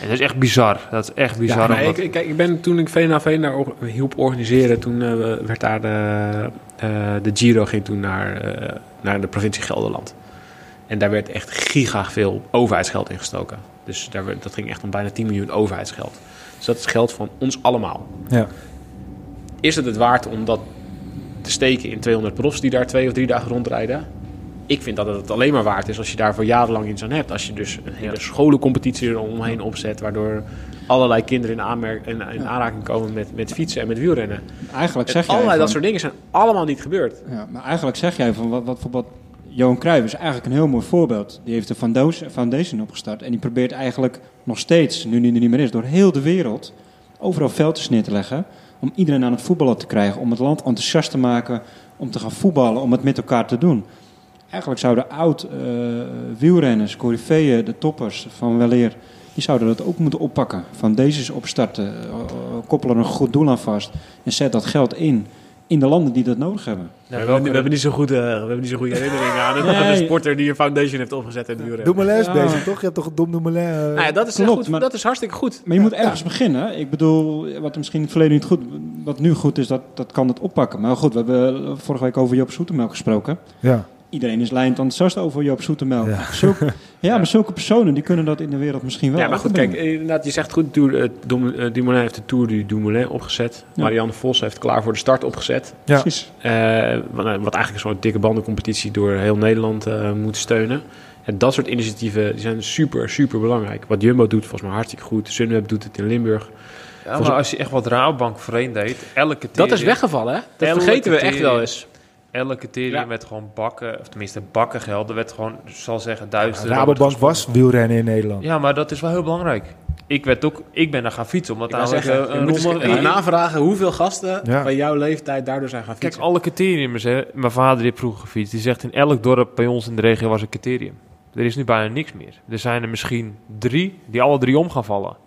dat is echt bizar. Dat is echt bizar. Ja, nee, omdat- ik, ik- kijk, ik ben toen ik VNAV daar hielp organiseren, toen eh, werd daar de, eh, de Giro ging toen naar, eh, naar de provincie Gelderland. En daar werd echt giga veel overheidsgeld ingestoken. Dus daar werd, dat ging echt om bijna 10 miljoen overheidsgeld. Dus dat is geld van ons allemaal. Ja. Is het het waard om dat te steken in 200 profs die daar twee of drie dagen rondrijden? Ik vind dat het alleen maar waard is als je daarvoor jarenlang iets aan hebt. Als je dus een hele Ja. scholencompetitie er omheen opzet, waardoor allerlei kinderen in, aanmerk, in, in aanraking komen met, met fietsen en met wielrennen. Eigenlijk En zeg jij allerlei van- dat soort dingen zijn allemaal niet gebeurd. Ja, maar eigenlijk zeg jij van wat, wat bijvoorbeeld Johan Cruijff is eigenlijk een heel mooi voorbeeld. Die heeft Foundos- Foundation opgestart en die probeert eigenlijk nog steeds, nu die er niet meer is, door heel de wereld overal veldjes neer te leggen om iedereen aan het voetballen te krijgen, om het land enthousiast te maken, om te gaan voetballen, om het met elkaar te doen. Eigenlijk zouden oud eh wielrenners, coryfeeën, de toppers van weleer, die zouden dat ook moeten oppakken. Is opstarten, eh, eh, koppel er een goed doel aan vast en zet dat geld in in de landen die dat nodig hebben. we, hebben, we, hebben niet zo goed, eh, we hebben niet zo goede herinneringen aan, een- Nee. een sporter die een foundation heeft opgezet in het wielrennen. Dumoulin is Ja. bezig, toch? Je hebt toch een Dom Dumoulin... eh, Nou ja, dat is, Klopt, goed, maar- dat is hartstikke goed. Maar je moet ergens beginnen. Ik bedoel, wat misschien in het verleden niet goed, wat nu goed is, dat, dat kan het oppakken. Maar goed, we hebben vorige week over Joop Zoetemelk gesproken. ja. Iedereen is lijnend enthousiast over Joop Zoetemelk. Ja. Zulke- [laughs] ja, maar zulke personen die kunnen dat in de wereld misschien wel. Ja, maar goed, kijk, inderdaad, je zegt goed, Tour, eh, Dom- eh, Dumoulin heeft de Tour du Dumoulin opgezet. Ja. Marianne Vos heeft klaar voor de start opgezet. Ja. Precies. Eh, wat, wat eigenlijk een soort dikke bandencompetitie door heel Nederland eh, moet steunen. En dat soort initiatieven die zijn super, super belangrijk. Wat Jumbo doet, volgens mij hartstikke goed. Sunweb doet het in Limburg. Ja, maar als je echt wat Rabobank voorheen deed, elke Dat criterium- is weggevallen, hè? Dat vergeten we echt wel eens. Elke criterium Ja. werd gewoon bakken, of tenminste bakken geld. Er werd gewoon, ik zal zeggen, duizend euro Rabobank was wielrennen in Nederland. Ja, maar dat is wel heel belangrijk. Ik, werd ook, ik ben daar gaan fietsen, omdat namelijk zeggen, eh, een moet eens ronde- even navragen hoeveel gasten Ja. van jouw leeftijd daardoor zijn gaan Kijk, fietsen. alle criterium, hè, mijn vader die heeft vroeger gefietst, die zegt in elk dorp bij ons in de regio was een criterium. Er is nu bijna niks meer. Er zijn er misschien drie die alle drie om gaan vallen.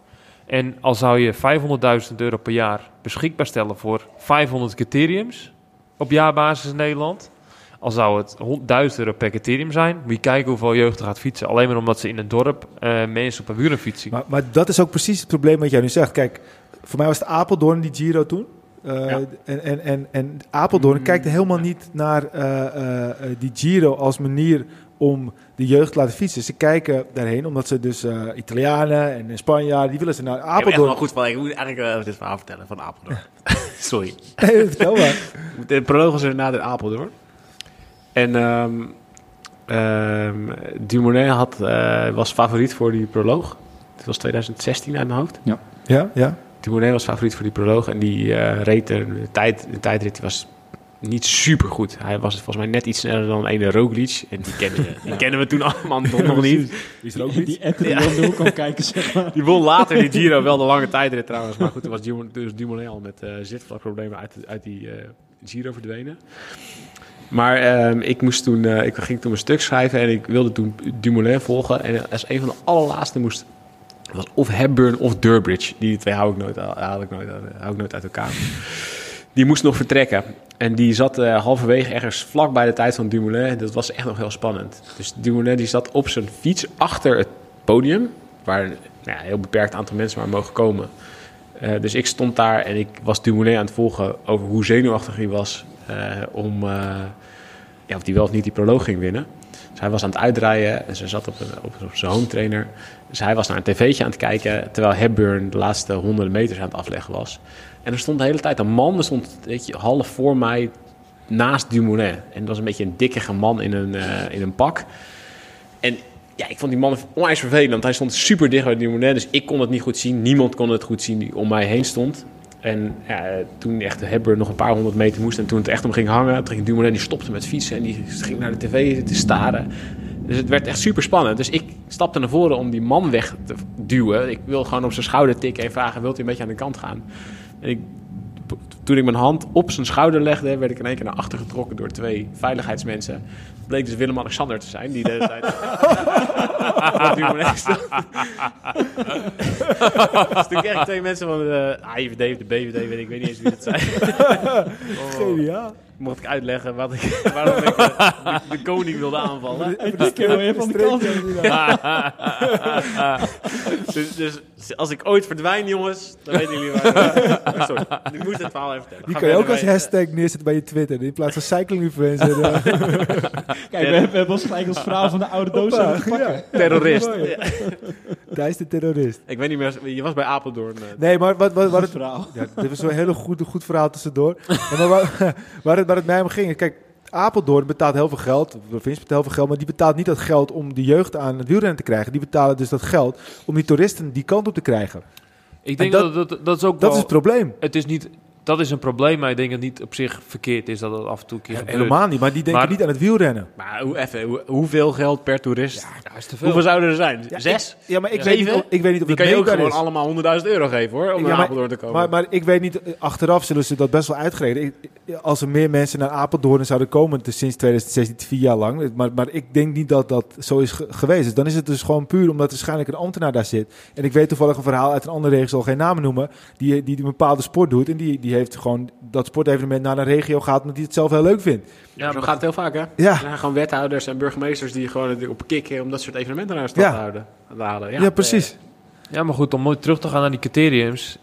En al zou je 500.000 euro per jaar beschikbaar stellen voor 500 criteriums op jaarbasis in Nederland, al zou het 1000 euro per criterium zijn, moet je kijken hoeveel jeugd er gaat fietsen. Alleen maar omdat ze in het dorp eh, mensen op een wielen zien. Maar, maar dat is ook precies het probleem wat jij nu zegt. Kijk, voor mij was het Apeldoorn die Giro toen. Eh, Ja. en, en, en, en Apeldoorn Mm, kijkt helemaal niet naar eh, die Giro als manier om de jeugd te laten fietsen. Ze kijken daarheen omdat ze dus eh, Italianen en Spanjaarden, die willen ze naar Ik heb echt wel Apeldoorn. goed van, ik moet eigenlijk eh, dit verhaal vertellen van Apeldoorn. [laughs] [laughs] Sorry. Nee, vertel maar. [laughs] De proloog was inderdaad in Apeldoorn. En ehm ehm, Dumoulin had, eh, was favoriet voor die proloog. Dit was 2016 uit mijn hoofd. Ja, ja. Dumoulin was favoriet voor die proloog. En die eh, reed er, de, tijd, de tijdrit die was niet super goed. Hij was volgens mij net iets sneller dan ene Roglic. En die kennen, we- die [laughs] kennen we toen allemaal [laughs] nog niet. Die is er ook niet. Die om de hoek kwam kijken, zeg maar. Die won later die Giro [laughs] wel de lange tijdrit trouwens. Maar goed, toen was Dumoulin, dus Dumoulin al met eh zitvlakproblemen uit, uit die eh, Giro verdwenen. Maar ehm, ik, moest toen, eh, ik ging toen een stuk schrijven en ik wilde toen Dumoulin volgen. En als een van de allerlaatste moest... was of Hepburn of Durbridge. Die twee hou ik nooit, haal ik nooit, hou ik nooit uit elkaar. Die moest nog vertrekken. En die zat eh, halverwege ergens vlak bij de tijd van Dumoulin. Dat was echt nog heel spannend. Dus Dumoulin die zat op zijn fiets achter het podium. Waar nou een heel beperkt aantal mensen maar mogen komen. Eh, dus ik stond daar en ik was Dumoulin aan het volgen over hoe zenuwachtig hij was. eh, om ja, of hij wel of niet die proloog ging winnen. Dus hij was aan het uitdraaien en ze zat op, op zijn home trainer. Dus hij was naar een tv'tje aan het kijken... terwijl Hepburn de laatste honderden meters aan het afleggen was. En er stond de hele tijd een man, er stond weet je, half voor mij naast Dumoulin. En dat was een beetje een dikkige man in een, eh, in een pak. En ja, ik vond die man onwijs vervelend. Hij stond super dicht bij Dumoulin, dus ik kon het niet goed zien. Niemand kon het goed zien die om mij heen stond. En ja, toen echt Hepburn nog een paar honderd meter moest... en toen het echt om ging hangen, toen ging Dumoulin... die stopte met fietsen en die ging naar de tv te staren. Dus het werd echt super spannend. Dus ik stapte naar voren om die man weg te duwen. Ik wil gewoon op zijn schouder tikken en vragen... wilt u een beetje aan de kant gaan? En ik, toen ik mijn hand op zijn schouder legde... werd ik in één keer naar achter getrokken door twee veiligheidsmensen. Het bleek dus Willem-Alexander te zijn... die de hele tijd... [laughs] [laughs] dus toen kreeg ik twee mensen van de AIVD of de BVD, weet ik, ik weet niet eens wie dat zijn. [laughs] Geniaal. Mocht ik uitleggen wat ik, [laughs] waarom ik eh, de, de koning wilde aanvallen. En die keer weer van de kant. Dus, dus als ik ooit verdwijn, jongens, dan weten jullie waar. [laughs] Sorry, ik moest het verhaal even vertellen. Die kan je ook als mee. hashtag neerzetten bij je Twitter. In plaats van cycling influencer. eh, Kijk, we hebben, we hebben ons gelijk als verhaal van de oude doos aan pakken. Terrorist. Ja. Thijs [laughs] de terrorist. Ik weet niet meer, je was bij Apeldoorn. eh. Nee, maar wat, wat, wat Goed het, verhaal. Ja, dit was zo'n hele goed, goed verhaal tussendoor. Maar waar, waar, het, waar het mij om ging, kijk, Apeldoorn betaalt heel veel geld, de provincie betaalt heel veel geld, maar die betaalt niet dat geld om de jeugd aan het wielrennen te krijgen. Die betalen dus dat geld om die toeristen die kant op te krijgen. Ik denk En dat, dat- dat, dat, is ook Dat wel... is het probleem. het is niet... Dat is een probleem, maar ik denk dat het niet op zich verkeerd is dat het af en toe een keer gebeurt. Helemaal niet, maar die denken Maar- niet aan het wielrennen. Maar hoe, even, hoe, hoeveel geld per toerist? Ja, is te veel. Hoeveel zouden er zijn? Ja, Zes? Ja, maar ik, Ja. weet niet, ik weet niet of Die het kan je ook gewoon is. allemaal 100.000 euro geven hoor, om Ja, naar maar- Apeldoorn te komen. Maar, maar ik weet niet, eh, achteraf zullen ze dat best wel uitgereden. Als er meer mensen naar Apeldoorn zouden komen, sinds 2016 vier jaar lang. Maar, maar ik denk niet dat dat zo is ge- geweest. Dus dan is het dus gewoon puur omdat er waarschijnlijk een ambtenaar daar zit. En ik weet toevallig een verhaal uit een andere regio, zal geen namen noemen, die, die, die een bepaalde sport doet. En die, die heeft gewoon dat sportevenement naar een regio gehaald omdat hij het zelf heel leuk vindt. ja, zo gaat het heel vaak hè. Ja, Er zijn gewoon wethouders en burgemeesters die gewoon op kicken om dat soort evenementen naar de stad Ja. te houden. te halen. ja, precies. Ja, maar goed, om mooi terug te gaan naar die criteriums.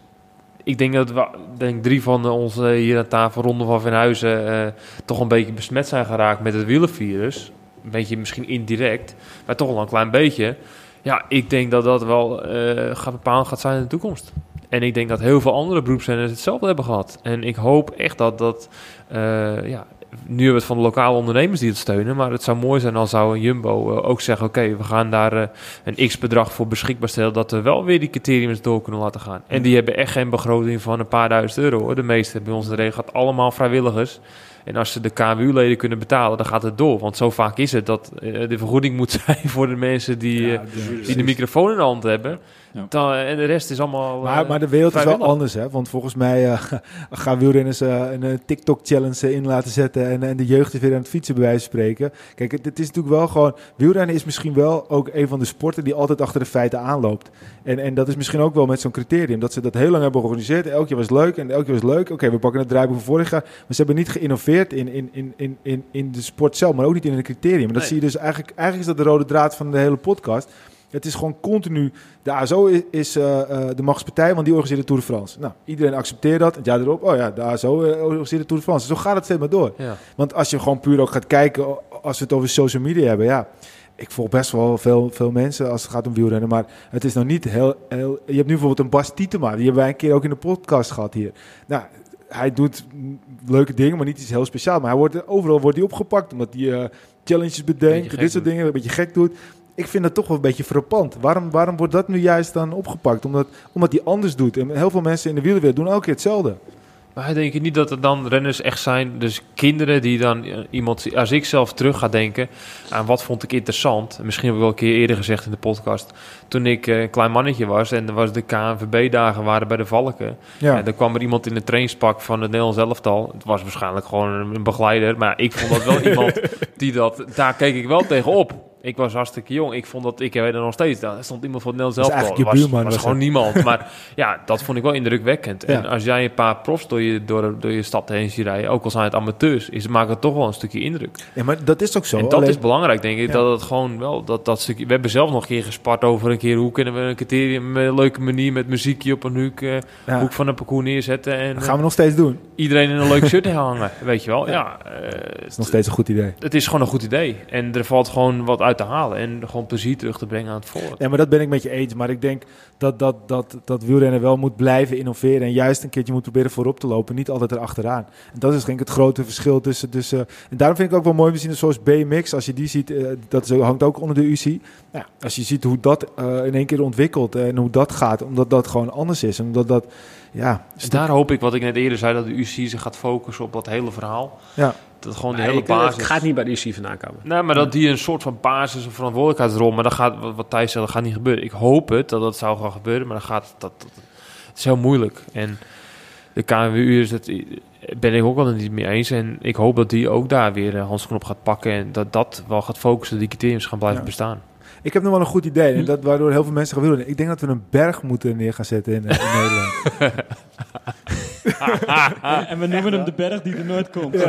Ik denk dat we, denk drie van onze hier aan tafel, Ronde van Venhuizen, eh toch een beetje besmet zijn geraakt met het wielenvirus. Een beetje misschien indirect, maar toch wel een klein beetje. Ja, ik denk dat dat wel eh gaat bepalend gaat zijn in de toekomst. En ik denk dat heel veel andere beroepszenders hetzelfde hebben gehad. En ik hoop echt dat dat, eh, ja, nu hebben we het van de lokale ondernemers die het steunen. Maar het zou mooi zijn als zou een Jumbo eh, ook zeggen, oké, we gaan daar een x-bedrag voor beschikbaar stellen... dat we wel weer die criteriums door kunnen laten gaan. En die hebben echt geen begroting van een paar duizend euro. Hoor. De meeste bij ons in de regio gaat allemaal vrijwilligers. En als ze de KWU-leden kunnen betalen, dan gaat het door. Want zo vaak is het dat eh, de vergoeding moet [laughs] zijn voor de mensen die, Ja, eh, die de microfoon in de hand hebben. Dan, en de rest is allemaal... Maar, eh, maar de wereld is wel anders, hè? Want volgens mij eh, [laughs] gaan wielrenners eh, een eh, TikTok-challenge in laten zetten en, en de jeugd is weer aan het fietsen, bij wijze van spreken. Kijk, het, het is natuurlijk wel gewoon... Wielrennen is misschien wel ook een van de sporten die altijd achter de feiten aanloopt. En, en dat is misschien ook wel met zo'n criterium, dat ze dat heel lang hebben georganiseerd. Elk jaar was leuk en elk jaar was leuk. Oké, we pakken het draaiboek van vorig jaar. Maar ze hebben niet geïnnoveerd in, in, in, in, in, in de sport zelf, maar ook niet in het criterium. En dat Nee. zie je dus eigenlijk... Eigenlijk is dat de rode draad van de hele podcast. Het is gewoon continu. De ASO is, is eh, eh, de machtspartij, want die organiseert de Tour de France. Nou, iedereen accepteert dat. Het jaar erop, oh ja, de ASO eh, organiseert de Tour de France. Zo gaat het steeds maar door. Ja. Want als je gewoon puur ook gaat kijken, als we het over social media hebben, ja. Ik volg best wel veel, veel mensen als het gaat om wielrennen, maar het is nog niet heel, heel... Je hebt nu bijvoorbeeld een Bas Tietema, die hebben wij een keer ook in de podcast gehad hier. Nou, hij doet leuke dingen, maar niet iets heel speciaals. Maar hij wordt, overal wordt hij opgepakt, omdat hij challenges bedenkt, dit soort doet. dingen, een beetje gek doet. Ik vind dat toch wel een beetje frappant. Waarom, waarom wordt dat nu juist dan opgepakt? Omdat, omdat hij anders doet. En heel veel mensen in de wielerwereld doen elke keer hetzelfde. Maar denk je niet dat er dan renners echt zijn, dus kinderen die dan iemand, als ik zelf terug ga denken aan wat vond ik interessant, misschien heb ik wel een keer eerder gezegd in de podcast, toen ik eh, een klein mannetje was en er was de KNVB-dagen waren bij de Valken, Ja. en dan kwam er iemand in de trainspak van het Nederlands elftal, het was waarschijnlijk gewoon een, een begeleider, maar ik vond dat wel [laughs] iemand die dat, daar keek ik wel tegen op. Ik was hartstikke jong. Ik vond dat, ik weet er nog steeds, daar stond iemand van het Nederlands Dat is elftal. eigenlijk je was, buurman, was was gewoon het. niemand. [laughs] Maar ja, dat vond ik wel indrukwekkend. En als jij een paar profs door je, door, door je stad heen ziet rijden, ook al zijn het amateurs, is, maakt het toch wel een stukje indruk. ja, maar dat is ook zo. en dat Alleen- is belangrijk, denk ik. Ja. Dat het gewoon wel, dat, dat stukje... We hebben zelf nog een keer gespart over een keer... hoe kunnen we een criterium met een leuke manier met muziekje op een hoek, eh, ja, hoek van een parcours neerzetten. En dat eh, gaan we nog steeds doen. iedereen in een leuk [laughs] shirt hangen, weet je wel. Ja. Dat is nog steeds een goed idee. het is gewoon een goed idee. En er valt gewoon wat uit te halen. En gewoon plezier terug te brengen aan het volk. Ja, maar dat ben ik met je eens. Maar ik denk dat, dat, dat, dat wielrennen wel moet blijven innoveren. En juist een keertje moet proberen voorop te lopen. Niet altijd erachteraan. En dat is denk ik het grote verschil tussen... tussen en daarom vind ik ook wel mooi misschien zoals BMX. Als je die ziet, eh, dat hangt ook onder de UC. Nou, als je ziet hoe dat eh, in één keer ontwikkelt en hoe dat gaat. Omdat dat gewoon anders is. En omdat dat... Ja, Dus daar hoop ik, wat ik net eerder zei, dat de UC zich gaat focussen op dat hele verhaal. Ja. Dat gewoon Nee, hele het gaat niet bij de UC vandaan komen. Nee, maar dat die een soort van basis of verantwoordelijkheidsrol... Maar dat gaat, wat, wat Thijs zei, dat gaat niet gebeuren. Ik hoop het, dat dat zou gaan gebeuren, maar dat gaat... Dat, dat, het is heel moeilijk. En de KNWU is het... Ben ik ook wel niet mee eens. En ik hoop dat die ook daar weer een handschoen op gaat pakken. En dat dat wel gaat focussen, dat die criteriums gaan blijven Ja. bestaan. Ik heb nog wel een goed idee. En dat waardoor heel veel mensen gaan wielrennen. Ik denk dat we een berg moeten neer gaan zetten in, eh, in Nederland. [laughs] en we noemen hem de berg die er nooit komt. [laughs]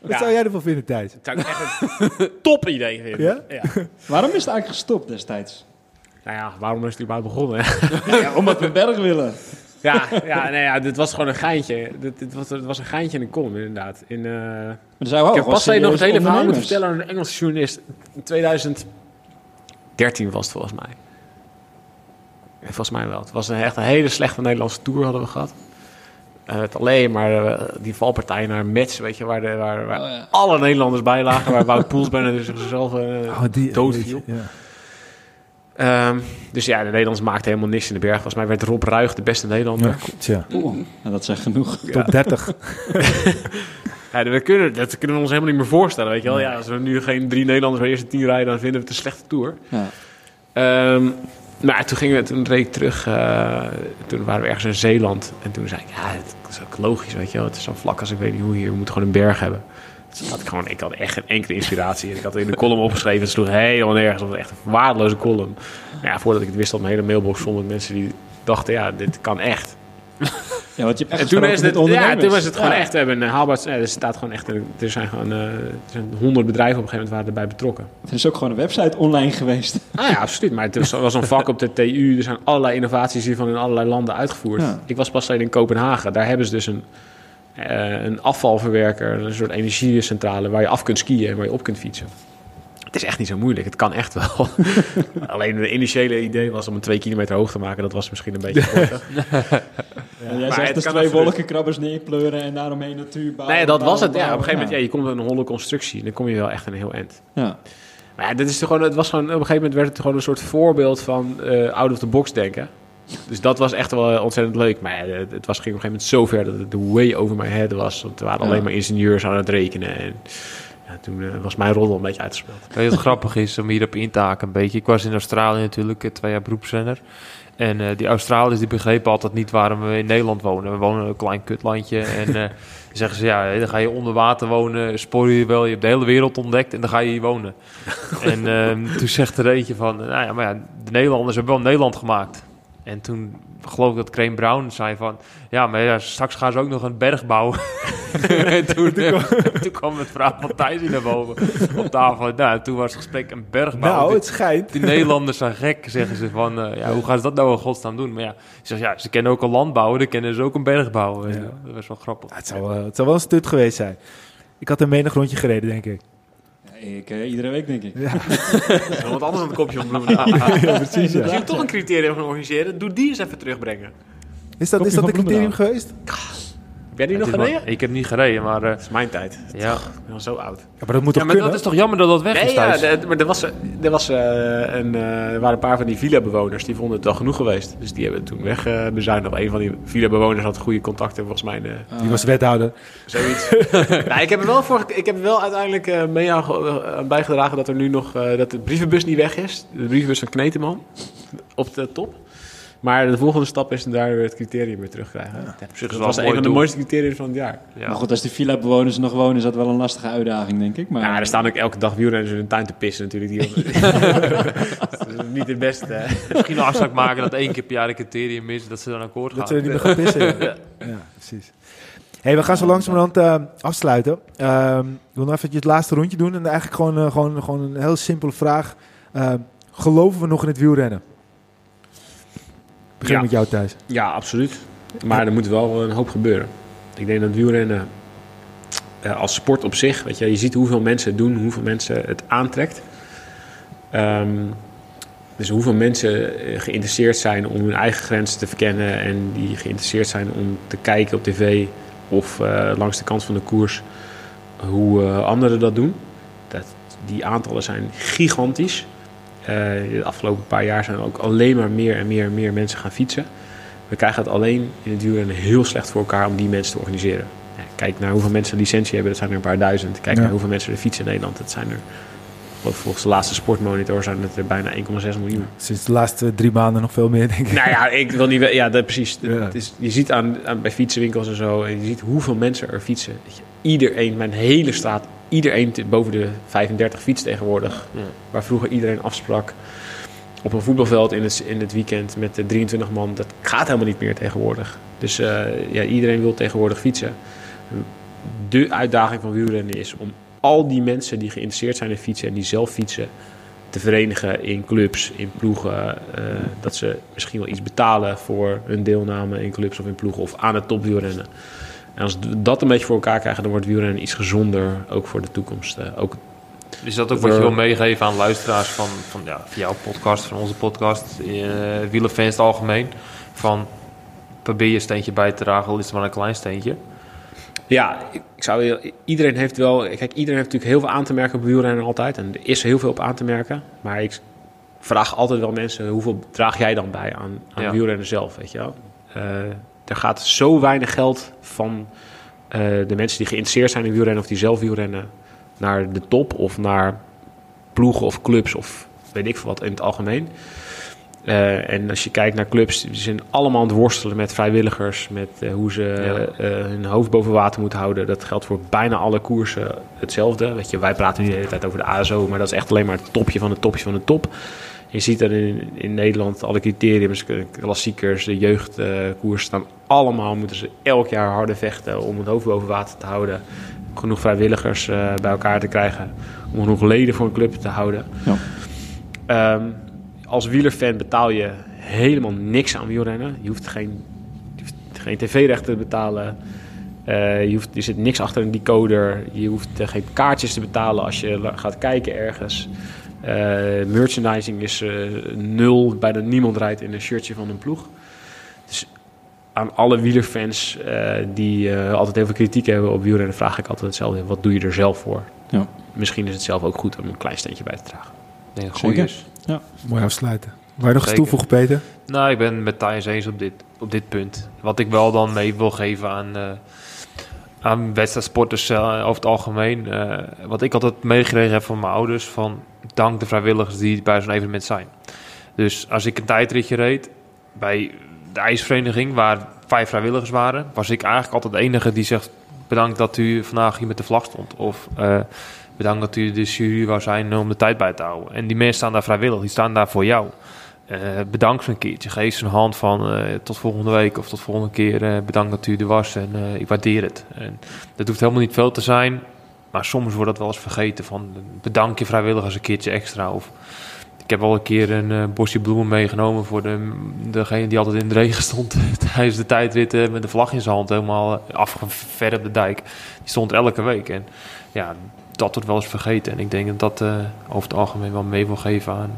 Wat Ja. zou jij ervan vinden, Thijs? Dat zou ik echt een [laughs] top idee vinden. Ja? Waarom is het eigenlijk gestopt destijds? Nou ja, waarom is het überhaupt begonnen? Ja, omdat we een berg willen. Ja, ja, nee, ja, dit was gewoon een geintje. Dit, dit was, het was een geintje in een column, inderdaad. In, eh, Maar zijn ik heb pas nog het hele verhaal moeten vertellen aan een Engelse journalist. In 2013 was het volgens mij. Ja, volgens mij wel. Het was een, echt een hele slechte Nederlandse tour hadden we gehad. Eh, het alleen maar eh, die valpartij naar Metz, weet je, waar, de, waar, waar Oh, ja. alle Nederlanders bij lagen. Waar Wout Poels bijna dus zichzelf eh, Oh, die, doodviel. Ja. Ehm, dus ja, de Nederlanders maakten helemaal niks in de berg. Volgens mij werd Rob Ruig de beste Nederlander. Ja, tja. Oeh, nou, dat zegt genoeg. Top 30. [laughs] Ja, we kunnen, dat kunnen we ons helemaal niet meer voorstellen, weet je wel. Ja, als we nu geen drie Nederlanders bij de eerste tien rijden, dan vinden we het een slechte tour. Ja. Ehm, maar toen gingen we, toen reed ik terug, eh, toen waren we ergens in Zeeland. En toen zei ik, ja, het is ook logisch, weet je wel. Het is zo vlak als ik weet niet hoe hier, we moeten gewoon een berg hebben. Dus had ik, gewoon, ik had echt geen enkele inspiratie. En ik had het in de column opgeschreven, het sloeg helemaal nergens. Het was echt een waardeloze column. Maar ja, voordat ik het wist, had mijn hele mailbox vol met mensen die dachten, ja, dit kan echt. Ja, want je hebt echt En toen is, het, ja, toen was het gewoon Ja. echt, we hebben een haalbaar, ja, er staat gewoon echt, er zijn gewoon, eh, er zijn honderd bedrijven op een gegeven moment waren erbij betrokken. Er is ook gewoon een website online geweest. Ah ja, absoluut. Maar het was, was een vak op de TU. Er zijn allerlei innovaties hiervan in allerlei landen uitgevoerd. Ja. Ik was pas geleden in Kopenhagen. Daar hebben ze dus een, een afvalverwerker, een soort energiecentrale waar je af kunt skiën en waar je op kunt fietsen. Het is echt niet zo moeilijk. Het kan echt wel. [laughs] Alleen de initiële idee was om een twee kilometer hoog te maken. Dat was misschien een beetje [laughs] korter. En jij zegt het dus twee wolkenkrabbers neerpleuren en daaromheen natuur bouwen. nee, dat was het. Ja, op een gegeven moment, ja, ja. je komt met een holle constructie. Dan kom je wel echt een heel eind. Ja. Maar ja, dit is toch gewoon, het was gewoon, op een gegeven moment werd het gewoon een soort voorbeeld van eh, out of the box denken. Dus dat was echt wel ontzettend leuk. Maar ja, het, was, ging op een gegeven moment zo ver dat het way over my head was. Want er waren Ja. alleen maar ingenieurs aan het rekenen. En ja, toen eh, was mijn rol een beetje uitgespeeld. Weet wat grappig is om hierop in te haken een beetje? Ik was in Australië natuurlijk, eh, twee jaar beroepsrenner. En eh, die Australiërs die begrepen altijd niet waarom we in Nederland wonen. We wonen in een klein kutlandje. En eh, [laughs] dan zeggen ze, ja, dan ga je onder water wonen. Spoor je wel, je hebt de hele wereld ontdekt en dan ga je hier wonen. [laughs] en ehm, toen zegt er eentje van, nou ja, maar ja, de Nederlanders hebben wel Nederland gemaakt. En toen geloof ik dat Crane Brown zei van... Ja, maar ja, straks gaan ze ook nog een berg bouwen. [laughs] en toen, eh, toen kwam het verhaal van Thijs naar boven op tafel. Nou, toen was het gesprek een berg bouwen. Nou, het schijnt. die Nederlanders zijn gek, zeggen ze van... eh, ja, hoe gaan ze dat nou in godsnaam doen? Maar ja, ze ja, ze kennen ook een land bouwen, dan kennen ze ook een berg bouwen. Ja. Dat was wel grappig. Ja, het, zou, wel- het zou wel een stut geweest zijn. Ik had een menig rondje gereden, denk ik. Ik, eh, iedere week denk ik. Ja, [laughs] wat anders dan een kopje op bloemen. [laughs] ja precies. Als Ja. je toch een criterium gaan organiseren, doe die eens even terugbrengen. Is dat, is Kopje dat een van criterium Bloemendaal. geweest? Ben je nog gereden? Ik heb niet gereden, maar eh, Dat is mijn tijd. ja. Ik ben al zo oud. Ja, maar dat moet ja, toch maar kunnen? dat is toch jammer dat dat weg is Nee, ja, thuis? de- maar er, was, er, was, eh, een, eh, er waren een paar van die villa-bewoners die vonden het wel genoeg geweest. Dus die hebben het toen wegbezuinigd. Een van die villa-bewoners had goede contacten, volgens mij. eh, Die was wethouder. Zoiets. [laughs] nou, ik heb er wel, voor, ik heb wel uiteindelijk eh, mee aan, ge- aan bijgedragen dat er nu nog eh, dat de brievenbus niet weg is. De brievenbus van Kneteman op de top. Maar de volgende stap is daar weer het criterium weer terugkrijgen. Is dat wel was een van de mooiste criteria van het jaar. Ja. Maar goed, als die villa-bewoners nog wonen, is dat wel een lastige uitdaging, denk ik. Maar, Ja, er staan ook elke dag wielrenners in hun tuin te pissen natuurlijk. Die [laughs] [laughs] dat is niet het beste. hè. Misschien een afspraak maken dat één keer per jaar een criterium is, dat ze dan akkoord gaan. Dat ze niet meer gaan [laughs] pissen. ja. ja, precies. Hey, we gaan zo langzamerhand eh afsluiten. Ehm, ik wil nog even het laatste rondje doen. En eigenlijk gewoon, eh, gewoon, gewoon een heel simpele vraag. Ehm, geloven we nog in het wielrennen? Begin Ja. met jou thuis. Ja, absoluut. Maar er moet wel een hoop gebeuren. Ik denk dat wielrennen eh, als sport op zich, weet je, je ziet hoeveel mensen het doen, hoeveel mensen het aantrekt. Ehm, dus hoeveel mensen eh, geïnteresseerd zijn om hun eigen grenzen te verkennen en die geïnteresseerd zijn om te kijken op tv of eh, langs de kant van de koers hoe anderen dat doen. Dat, die aantallen zijn gigantisch. Eh, de afgelopen paar jaar zijn er ook alleen maar meer en meer en meer mensen gaan fietsen. We krijgen het alleen in het wielrennen heel slecht voor elkaar om die mensen te organiseren. Kijk naar hoeveel mensen een licentie hebben, dat zijn er een paar duizend. Kijk Ja. naar hoeveel mensen er fietsen in Nederland, dat zijn er... Volgens de laatste sportmonitor zijn het er bijna 1,6 miljoen. Sinds de laatste drie maanden nog veel meer, denk ik. Nou ja, ik wil niet... Ja, dat, precies. Ja. Het is, je ziet aan, aan, bij fietsenwinkels en zo, en je ziet hoeveel mensen er fietsen. Iedereen, mijn hele straat, iedereen boven de 35 fietst tegenwoordig. Ja. Waar vroeger iedereen afsprak op een voetbalveld in het, in het weekend met de 23 man. Dat gaat helemaal niet meer tegenwoordig. Dus eh, ja, iedereen wil tegenwoordig fietsen. De uitdaging van wielrennen is om al die mensen die geïnteresseerd zijn in fietsen en die zelf fietsen te verenigen in clubs, in ploegen. eh, dat ze misschien wel iets betalen voor hun deelname in clubs of in ploegen of aan het topwielrennen. En als we dat een beetje voor elkaar krijgen, dan wordt wielrennen iets gezonder, ook voor de toekomst. Eh, ook Is dat ook wat je wil meegeven aan luisteraars van, van, ja, van jouw podcast, van onze podcast, uh, wielerfans het algemeen? Van probeer je steentje bij te dragen, al is het maar een klein steentje. Ja, ik zou iedereen heeft wel. Kijk, iedereen heeft natuurlijk heel veel aan te merken op wielrennen altijd. En er is heel veel op aan te merken. Maar ik vraag altijd wel mensen: hoeveel draag jij dan bij aan, aan Ja. wielrennen zelf? Weet je wel? Eh, er gaat zo weinig geld van eh, de mensen die geïnteresseerd zijn in wielrennen of die zelf wielrennen naar de top of naar ploegen of clubs of weet ik veel wat in het algemeen. Eh, en als je kijkt naar clubs, die zijn allemaal aan het worstelen met vrijwilligers, met eh, hoe ze Ja. hun hoofd boven water moeten houden. Dat geldt voor bijna alle koersen hetzelfde. Weet je, wij praten nu de hele tijd over de ASO, maar dat is echt alleen maar het topje van het topje van de top. Je ziet dat in, in Nederland alle criteriums, klassiekers, de jeugdkoers staan allemaal, moeten ze elk jaar harder vechten om het hoofd boven water te houden. Genoeg vrijwilligers eh, bij elkaar te krijgen, om genoeg leden voor een club te houden. Ja. Ehm, als wielerfan betaal je helemaal niks aan wielrennen. Je hoeft geen, je hoeft geen tv-rechten te betalen. Eh, je, hoeft, er zit niks achter een decoder. Je hoeft eh, geen kaartjes te betalen als je gaat kijken ergens. Eh, merchandising is eh, nul. Bijna niemand rijdt in een shirtje van een ploeg. Dus aan alle wielerfans eh, die eh, altijd heel veel kritiek hebben op wielrennen... vraag ik altijd hetzelfde. Wat doe je er zelf voor? Ja. Misschien is het zelf ook goed om een klein steentje bij te dragen. Ik denk dat het goed Zeker. is. Mooi afsluiten. Waar je nog Zeker. toevoegen, Peter? Nou, ik ben met Thijs eens op dit, op dit punt. Wat ik wel dan mee wil geven aan, eh aan wedstrijdsporters eh, over het algemeen. eh, wat ik altijd meegekregen heb van mijn ouders. Van dank de vrijwilligers die bij zo'n evenement zijn. Dus als ik een tijdritje reed bij de ijsvereniging waar vijf vrijwilligers waren. Was ik eigenlijk altijd de enige die zegt bedankt dat u vandaag hier met de vlag stond. Of eh, bedankt dat u de jury wou zijn om de tijd bij te houden. En die mensen staan daar vrijwillig. Die staan daar voor jou. Eh, bedankt een keertje. Geef ze een hand van eh, tot volgende week of tot volgende keer. eh, bedankt dat u er was en ik waardeer het. En dat hoeft helemaal niet veel te zijn. Maar soms wordt dat wel eens vergeten. Van bedank je vrijwilligers een keertje extra. Of ik heb wel een keer een bosje bloemen meegenomen voor de, degene die altijd in de regen stond. [laughs] tijdens de tijdrit met de vlag in zijn hand. Helemaal afgever op de dijk. Die stond elke week. En ja, dat wordt wel eens vergeten. En ik denk dat dat eh, over het algemeen wel mee wil geven aan,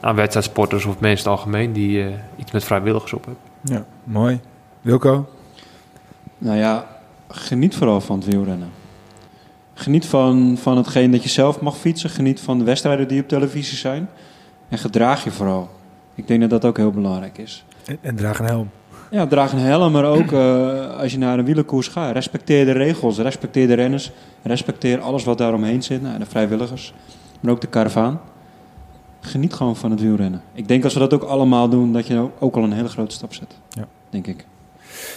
aan wedstrijdsporters of mensen in het algemeen die eh, iets met vrijwilligers op hebben. Ja, mooi. Wilco? Nou ja, geniet vooral van het wielrennen. Geniet van, van hetgeen dat je zelf mag fietsen. Geniet van de wedstrijden die op televisie zijn. En gedraag je vooral. Ik denk dat dat ook heel belangrijk is. En, en draag een helm. Ja, draag een helm, maar ook eh, als je naar een wielerkoers gaat. Respecteer de regels, respecteer de renners. Respecteer alles wat daaromheen zit. Nou, de vrijwilligers, maar ook de karavaan. Geniet gewoon van het wielrennen. Ik denk als we dat ook allemaal doen, dat je ook al een hele grote stap zet. Ja. Denk ik.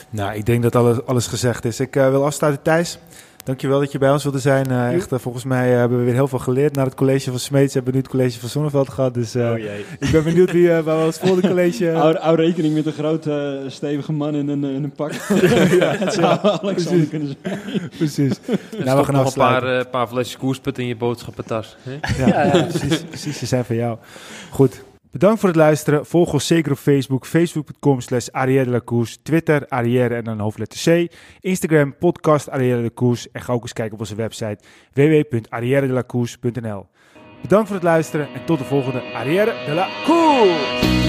Nou, ik denk dat alles, alles gezegd is. Ik eh, wil afsluiten, Thijs. Dankjewel dat je bij ons wilde zijn. Eh, echt, eh, volgens mij eh, hebben we weer heel veel geleerd. Na het college van Smeets hebben we nu het college van Zonneveld gehad. Dus eh, Oh jee. ik ben benieuwd wie uh, bij ons volgende college... [laughs] Hou, hou rekening met een grote, stevige man in een, in een pak. [laughs] dat zou Alexander kunnen zijn. Precies. En Nou, we gaan nog een paar, eh, paar flesjes koersput in je boodschappentas. hè? Ja, ja, precies, precies. Ze zijn van jou. Goed. Bedankt voor het luisteren. Volg ons zeker op Facebook. Facebook.com slash Arrière de la Course. Twitter Arrière en dan hoofdletter C. Instagram podcast Arrière de. En ga ook eens kijken op onze website www.arrièredelacourse.nl Bedankt voor het luisteren en tot de volgende Arrière de la Course.